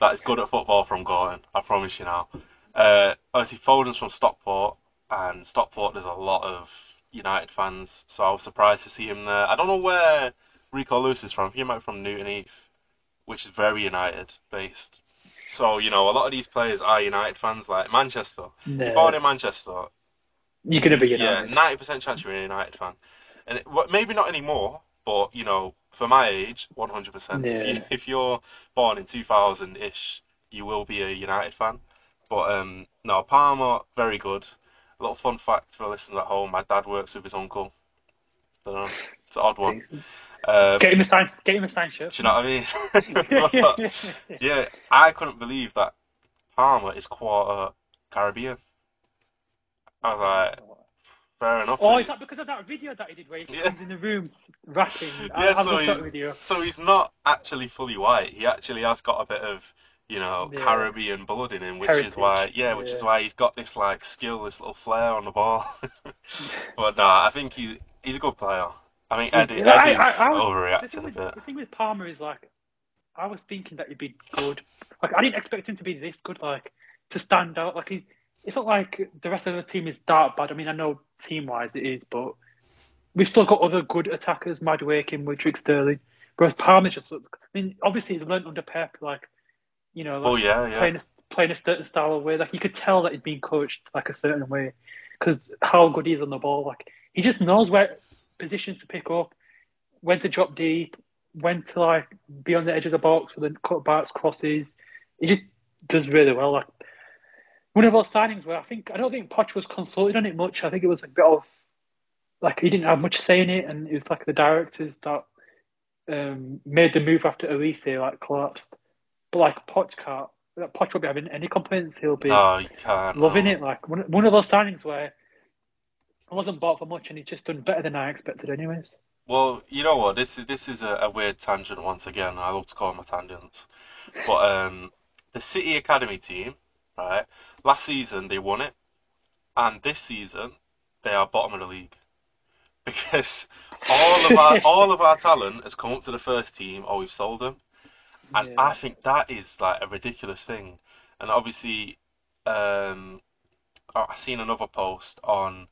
that is good at football from Gorton. I promise you now. Uh, obviously, Foden's from Stockport, and Stockport there's a lot of United fans, so I was surprised to see him there. I don't know where Rico Lewis is from. He might be from Newton Heath, which is very United based. So you know, a lot of these players are United fans. Like Manchester, you're born in Manchester, You're gonna be United. yeah, ninety percent chance you're a United fan, and it, well, maybe not anymore. But you know, for my age, one hundred percent. If you- If you're born in two thousand ish, you will be a United fan. But um, no, Palmer, very good. A little fun fact for listeners at home: my dad works with his uncle. Don't know. It's an odd one. Um, Get him a sign. Get him a sign shirt. do you know what I mean? But, yeah, I couldn't believe that Palmer is quarter Caribbean. I was like, fair enough. Oh, is that because of that video that he did where he Yeah. in the room rapping? Yeah, so he- video. So he's not actually fully white. He actually has got a bit of, you know, Yeah. Caribbean blood in him, which is why, yeah, which is why he's got this like skill, this little flair on the ball. but nah, I think he's he's a good player. I mean, Eddie Yeah, I- Eddie's I- I was- the overreacting thing, a bit. the thing with Palmer is like, I was thinking that he'd be good. Like, I didn't expect him to be this good. Like, to stand out. Like, he, it's not like the rest of the team is that bad. I mean, I know team wise it is, but we've still got other good attackers, Madueke, Mudryk, Sterling. Whereas Palmer just, I mean, obviously he's learned under Pep, like, you know, oh, like Oh yeah, yeah. playing a, playing a certain style of way. Like, you could tell that he'd been coached like a certain way because how good he is on the ball. Like, he just knows where positions to pick up, when to drop deep, when to like be on the edge of the box for the cutbacks, crosses. He just does really well. Like one of those signings where I think I don't think Poch was consulted on it much. I think it was a bit of like he didn't have much say in it, and it was like the directors that um, made the move after Olise like collapsed. But like Poch can't. Poch won't be having any complaints. He'll be can't. loving no. it. Like one, one of those signings where I wasn't bought for much, and he's just done better than I expected, anyways. Well, you know what? This is this is a, a weird tangent once again. I love to call them tangents, but um, the City Academy team, right? Last season they won it, and this season they are bottom of the league because all of our all of our talent has come up to the first team, or we've sold them, and Yeah. I think that is like a ridiculous thing. And obviously, um, I- I've seen another post on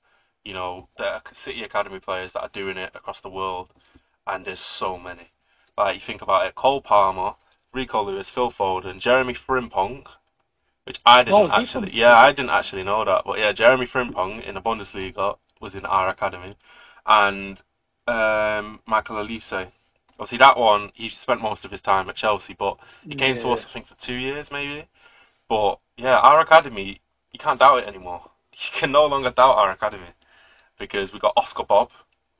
you know, the City Academy players that are doing it across the world, and there's so many. Like, you think about it, Cole Palmer, Rico Lewis, Phil Foden, Jeremy Frimpong, which I didn't Oh, actually, yeah, I didn't actually know that, but yeah, Jeremy Frimpong in the Bundesliga was in our academy, and um, Michael Olise. Obviously, that one, he spent most of his time at Chelsea, but he came to us, I think, for two years, maybe. But yeah, our academy, you can't doubt it anymore. You can no longer doubt our academy because we've got Oscar Bob,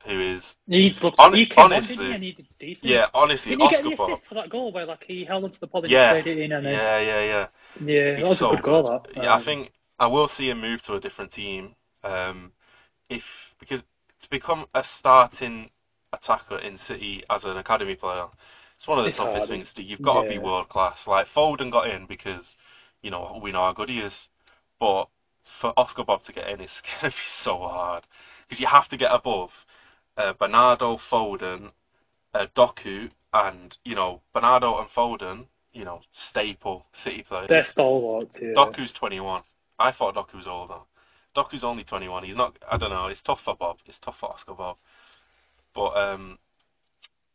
who is He looked, Hon- he honestly, on, didn't he? And he did decent. yeah, honestly, Didn't he get Oscar Bob. for that goal where like he held onto the ball and Yeah, played it in and then yeah, yeah, yeah. yeah, that was so a good goal. That Yeah, I Um, think I will see him move to a different team. Um, if because to become a starting attacker in City as an academy player, it's one of the It's toughest hard. things to do. You've got to be world class. Like Foden got in because you know we know how good he is, but for Oscar Bob to get in, it's gonna be so hard because you have to get above uh, Bernardo, Foden, uh, Doku, and you know Bernardo and Foden. You know, staple City players. they're stalwarts. Yeah. Doku's 21. I thought Doku was older. Doku's only 21. He's not. I don't know. It's tough for Bob. It's tough for Oscar Bob. But um,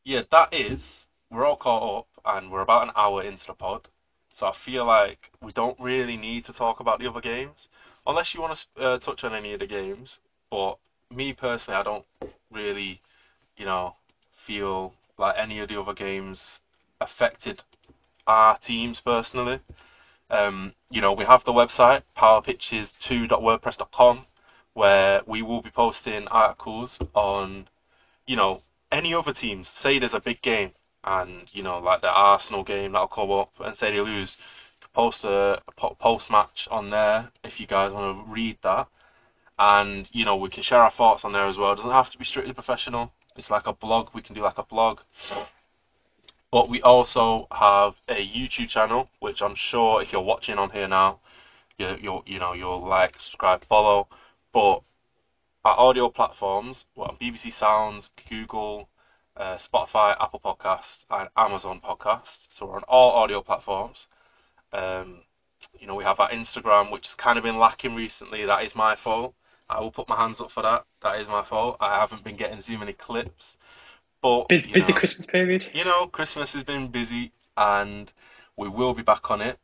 yeah, that is. We're all caught up, and we're about an hour into the pod. So I feel like we don't really need to talk about the other games, unless you want to uh, touch on any of the games. But me personally, I don't really, you know, feel like any of the other games affected our teams personally. Um, you know, we have the website powerpitches2.wordpress.com where we will be posting articles on, you know, any other teams. Say there's a big game and you know, like the Arsenal game that'll come up, and say they lose, post a, a post match on there if you guys want to read that. And you know, we can share our thoughts on there as well. It doesn't have to be strictly professional. It's like a blog. We can do like a blog. But we also have a YouTube channel, which I'm sure if you're watching on here now, you you'll you know you'll like, subscribe, follow. But our audio platforms, well, BBC Sounds, Google, uh, Spotify, Apple Podcasts, and Amazon Podcasts. So we're on all audio platforms. Um, you know, we have our Instagram, which has kind of been lacking recently. That is my fault. I will put my hands up for that. That is my fault. I haven't been getting too many clips. But Bid, you bid the Christmas period. you know, Christmas has been busy and we will be back on it.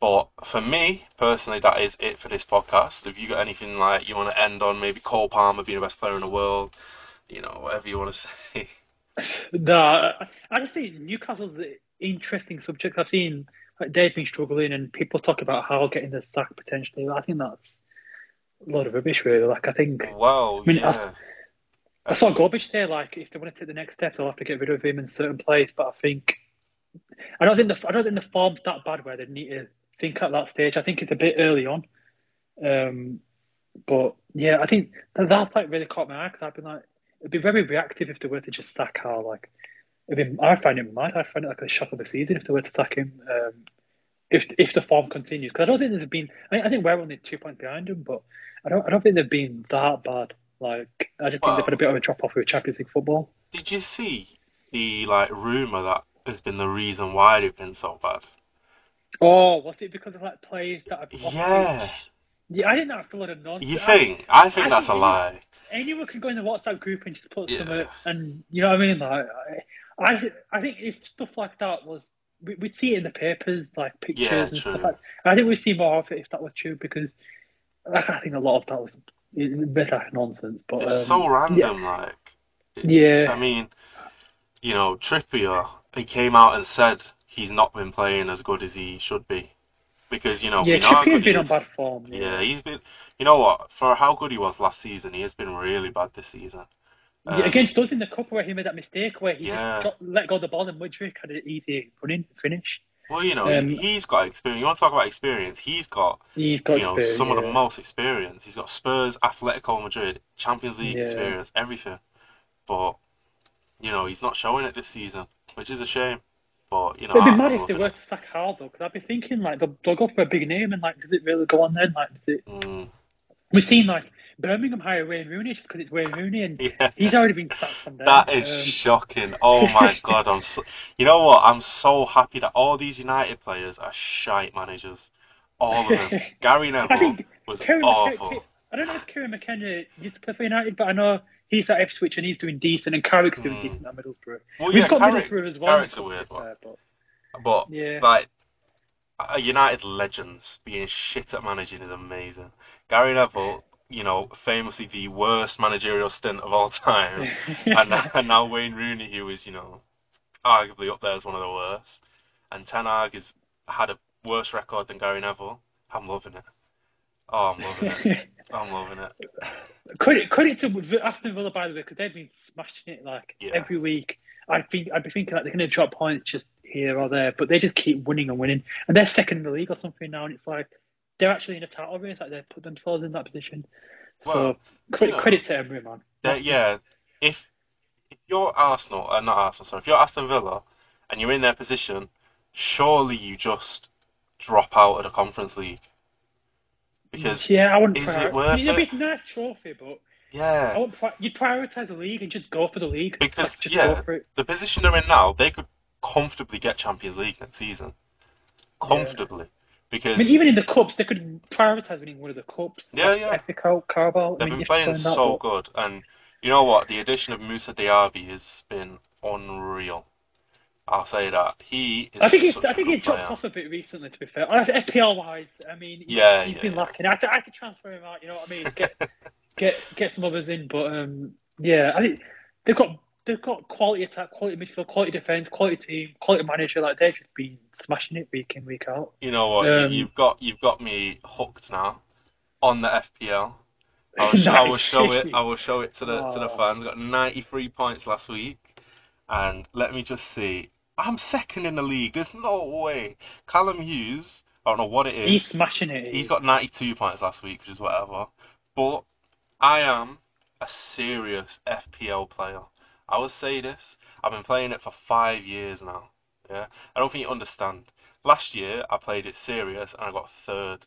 But for me, personally, that is it for this podcast. If you got anything like you want to end on? Maybe Cole Palmer being the best player in the world, you know, whatever you want to say. No, I, just think Newcastle's an interesting subject. I've seen like Dave been struggling and people talk about how getting the sack potentially. I think that's a lot of rubbish, really. Like I think Wow. I mean, yeah. as- I saw Gobic say like if they want to take the next step, they'll have to get rid of him in certain plays. But I think I don't think the I don't think the form's that bad where they need to think at that stage. I think it's a bit early on. Um, but yeah, I think that, that's like really caught my eye because I've been like, it'd be very reactive if they were to just sack Howe. Like, it'd be, I find it mad. I find it like a shock of the season if they were to sack him. Um, if if the form continues, because I don't think there's been. I, mean, I think we're only two points behind them, but I don't. I don't think they've been that bad. Like, I just think they've had a bit of a drop off with Champions League football. Did you see the like rumor that has been the reason why they've been so bad? Oh, was it because of like players that have Yeah. Yeah, I think that's a lot of nonsense. You think? I think I that's a lie. anyone can go in the WhatsApp group and just put Yeah. some, uh, and you know what I mean. Like, I, I, I think if stuff like that was, we, we'd see it in the papers, like pictures Yeah, and true. stuff like. I think we'd see more of it if that was true because, I think a lot of that was a bit like nonsense. But It's um, so random, like. yeah, I mean, you know, Trippier, he came out and said he's not been playing as good as he should be. Because, you know, yeah, we know how Trippier's been on bad form. Yeah, he's been. You know what? For how good he was last season, he has been really bad this season. Yeah, Um, against us in the cup where he made that mistake where he Yeah. just dropped, let go of the ball and Mudryk had an easy running finish. Well, you know, um, he's got experience. You want to talk about experience? He's got, He's got you know, some of the most experience. He's got Spurs, Atletico Madrid, Champions League Yeah. experience, everything. But, you know, he's not showing it this season, which is a shame. But, you know, It'd be mad if they were to sack Howe though, because I'd be thinking like they'll, they'll go for a big name and like, does it really go on then? Like, does it? Mm, We've seen like Birmingham hire Wayne Rooney just because it's Wayne Rooney and yeah. he's already been sacked from there. That is Um, shocking. Oh my god, I'm so, you know what? I'm so happy that all these United players are shite managers. All of them. Gary Neville was Kieran awful. I don't know if Kieran McKenna used to play for United, but I know he's at Ipswich and he's doing decent, and Carrick's doing Hmm. decent at Middlesbrough. Well, We've yeah, got Carrick, Middlesbrough as well. Carrick's a weird one. but But Yeah. like a United legends being shit at managing is amazing. Gary Neville, you know, famously the worst managerial stint of all time, and, and now Wayne Rooney, who is you know arguably up there as one of the worst, and Ten Hag has had a worse record than Gary Neville. I'm loving it. Oh, I'm loving it. I'm loving it. credit credit to Aston Villa by the way, because they've been smashing it like Yeah. every week. I think I'd be thinking like they're going to drop points just here or there, but they just keep winning and winning, and they're second in the league or something now, and it's like they're actually in a title race, like they put themselves in that position. Well, so credit, you know, credit to Emery, man. Yeah, if if you're Arsenal, uh, not Arsenal, sorry, if you're Aston Villa and you're in their position, surely you just drop out of the Conference League. Because yeah, I wouldn't. is prior- it worth It's a it? big nice trophy, but yeah, pri- you'd prioritize the league and just go for the league. because Like, yeah, go for it. the position they're in now, they could comfortably get Champions League next season, comfortably. Because I mean, even in the cups, they could prioritize winning one of the cups. Yeah, like yeah. FA Cup, they've mean, been playing so good, and you know what? The addition of Moussa Diaby has been unreal. I'll say that he is. I think he's, I think good he dropped off a bit recently. To be fair, FPL wise, I mean, Yeah, he's yeah, been yeah. lacking. I, could- I could transfer him out. You know what I mean? Get get get some others in, but um, yeah, I think they've got they've got quality attack, quality midfield, quality defense, quality team, quality manager. Like they've just been smashing it week in week out. You know what? Um, you've got you've got me hooked now on the FPL. I will, I will show it. I will show it to the to the Oh. fans. Got 93 points last week, and let me just see. I'm second in the league. There's no way. Callum Hughes. I don't know what it is. He's smashing it. He's got 92 points last week, which is whatever. But I am a serious FPL player. I will say this. I've been playing it for five years now. Yeah, I don't think you understand. Last year I played it serious and I got third,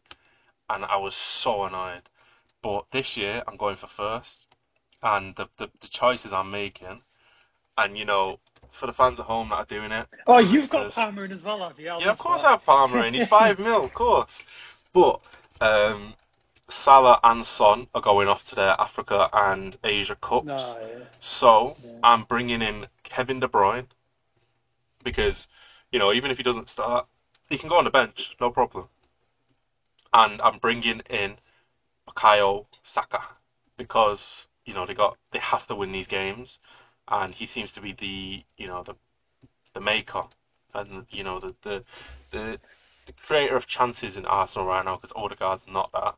and I was so annoyed. But this year I'm going for first, and the the, the choices I'm making, and you know, for the fans at home that are doing it. Oh, you've got Palmer in as well, have you? I yeah, of course. I have Palmer in. He's five mil, of course. But um, Salah and Son are going off to their Africa and Asia Cups. No, yeah. So Yeah. I'm bringing in Kevin De Bruyne because you know even if he doesn't start, he can go on the bench, no problem. And I'm bringing in Bukayo Saka because you know they got they have to win these games, and he seems to be the you know the the maker and you know the the the, the creator of chances in Arsenal right now because Odegaard's not that.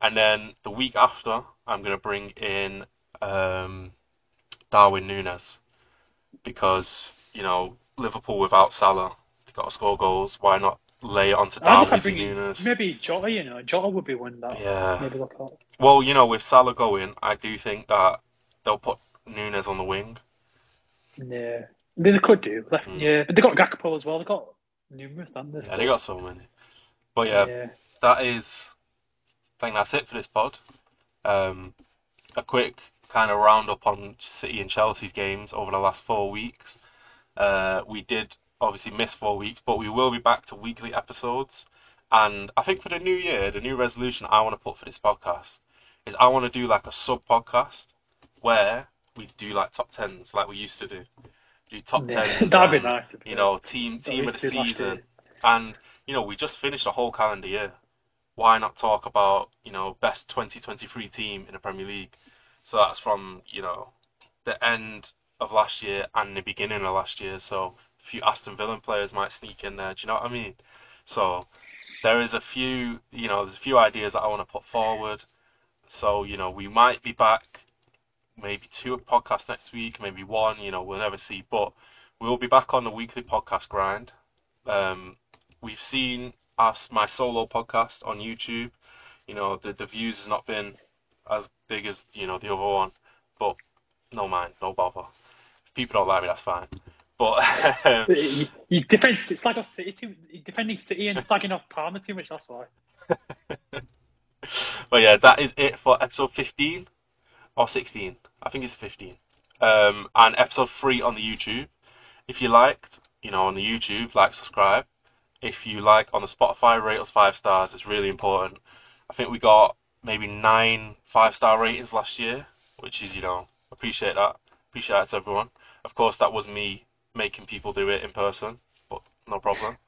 And then the week after, I'm going to bring in um, Darwin Núñez because you know Liverpool without Salah, they got to score goals. Why not lay it onto Darwin I'd bring in Núñez? maybe Jota. You know, Jota would be one that Yeah. maybe look at. Well, you know, with Salah going, I do think that they'll put Núñez on the wing. Yeah, they, they could do. Left, Mm. Yeah, but they got Gakpo as well. They got numerous, haven't they? Yeah, they got so many. But yeah, yeah. that is. I think that's it for this pod. Um, a quick kind of roundup on City and Chelsea's games over the last four weeks. Uh, we did obviously miss four weeks, but we will be back to weekly episodes. And I think for the new year, the new resolution I want to put for this podcast is I want to do like a sub podcast where we do like top tens, like we used to do. Do top Yeah, tens. That'd be nice. You know, team team of the season. And you know, we just finished a whole calendar year. Why not talk about you know best 2023 team in the Premier League? So that's from you know the end of last year and the beginning of last year. So a few Aston Villa players might sneak in there. Do you know what I mean? So there is a few you know there's a few ideas that I want to put forward. So you know we might be back maybe two podcasts next week, maybe one. You know we'll never see, but we'll be back on the weekly podcast grind. Um, we've seen us my solo podcast on YouTube. You know the the views has not been as big as you know the other one, but no mind, no bother. If people don't like me, that's fine. But um, You, you defend, slag off City too, defending City and slagging off Palmer too much. That's why. but yeah, that is it for episode 15 or 16. I think it's 15. Um, and episode 3 on the YouTube. If you liked, you know, on the YouTube, like, subscribe. If you like on the Spotify, rate us five stars. It's really important. I think we got maybe nine five star ratings last year, which is, you know, appreciate that. Appreciate that to everyone. Of course, that was me making people do it in person, but no problem.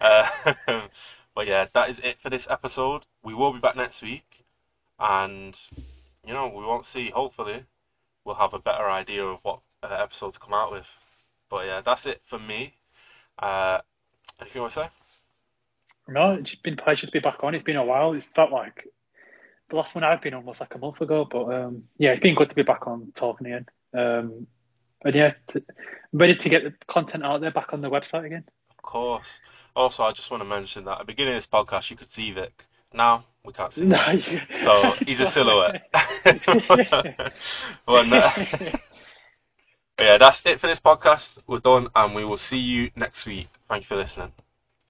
Uh, but yeah, that is it for this episode. We will be back next week, and you know, we won't see. Hopefully, we'll have a better idea of what uh, episode to come out with. But yeah, that's it for me. Uh, anything you want to say? No, it's been a pleasure to be back on. It's been a while. It's felt like the last one I've been on was like a month ago, but um, yeah, it's been good to be back on talking again. Um, and yeah, to, I'm ready to get the content out there back on the website again. Of course. Also, I just want to mention that at the beginning of this podcast, you could see Vik. Now we can't see. No, you- So he's a silhouette. but, but yeah, that's it for this podcast. We're done, and we will see you next week. Thank you for listening.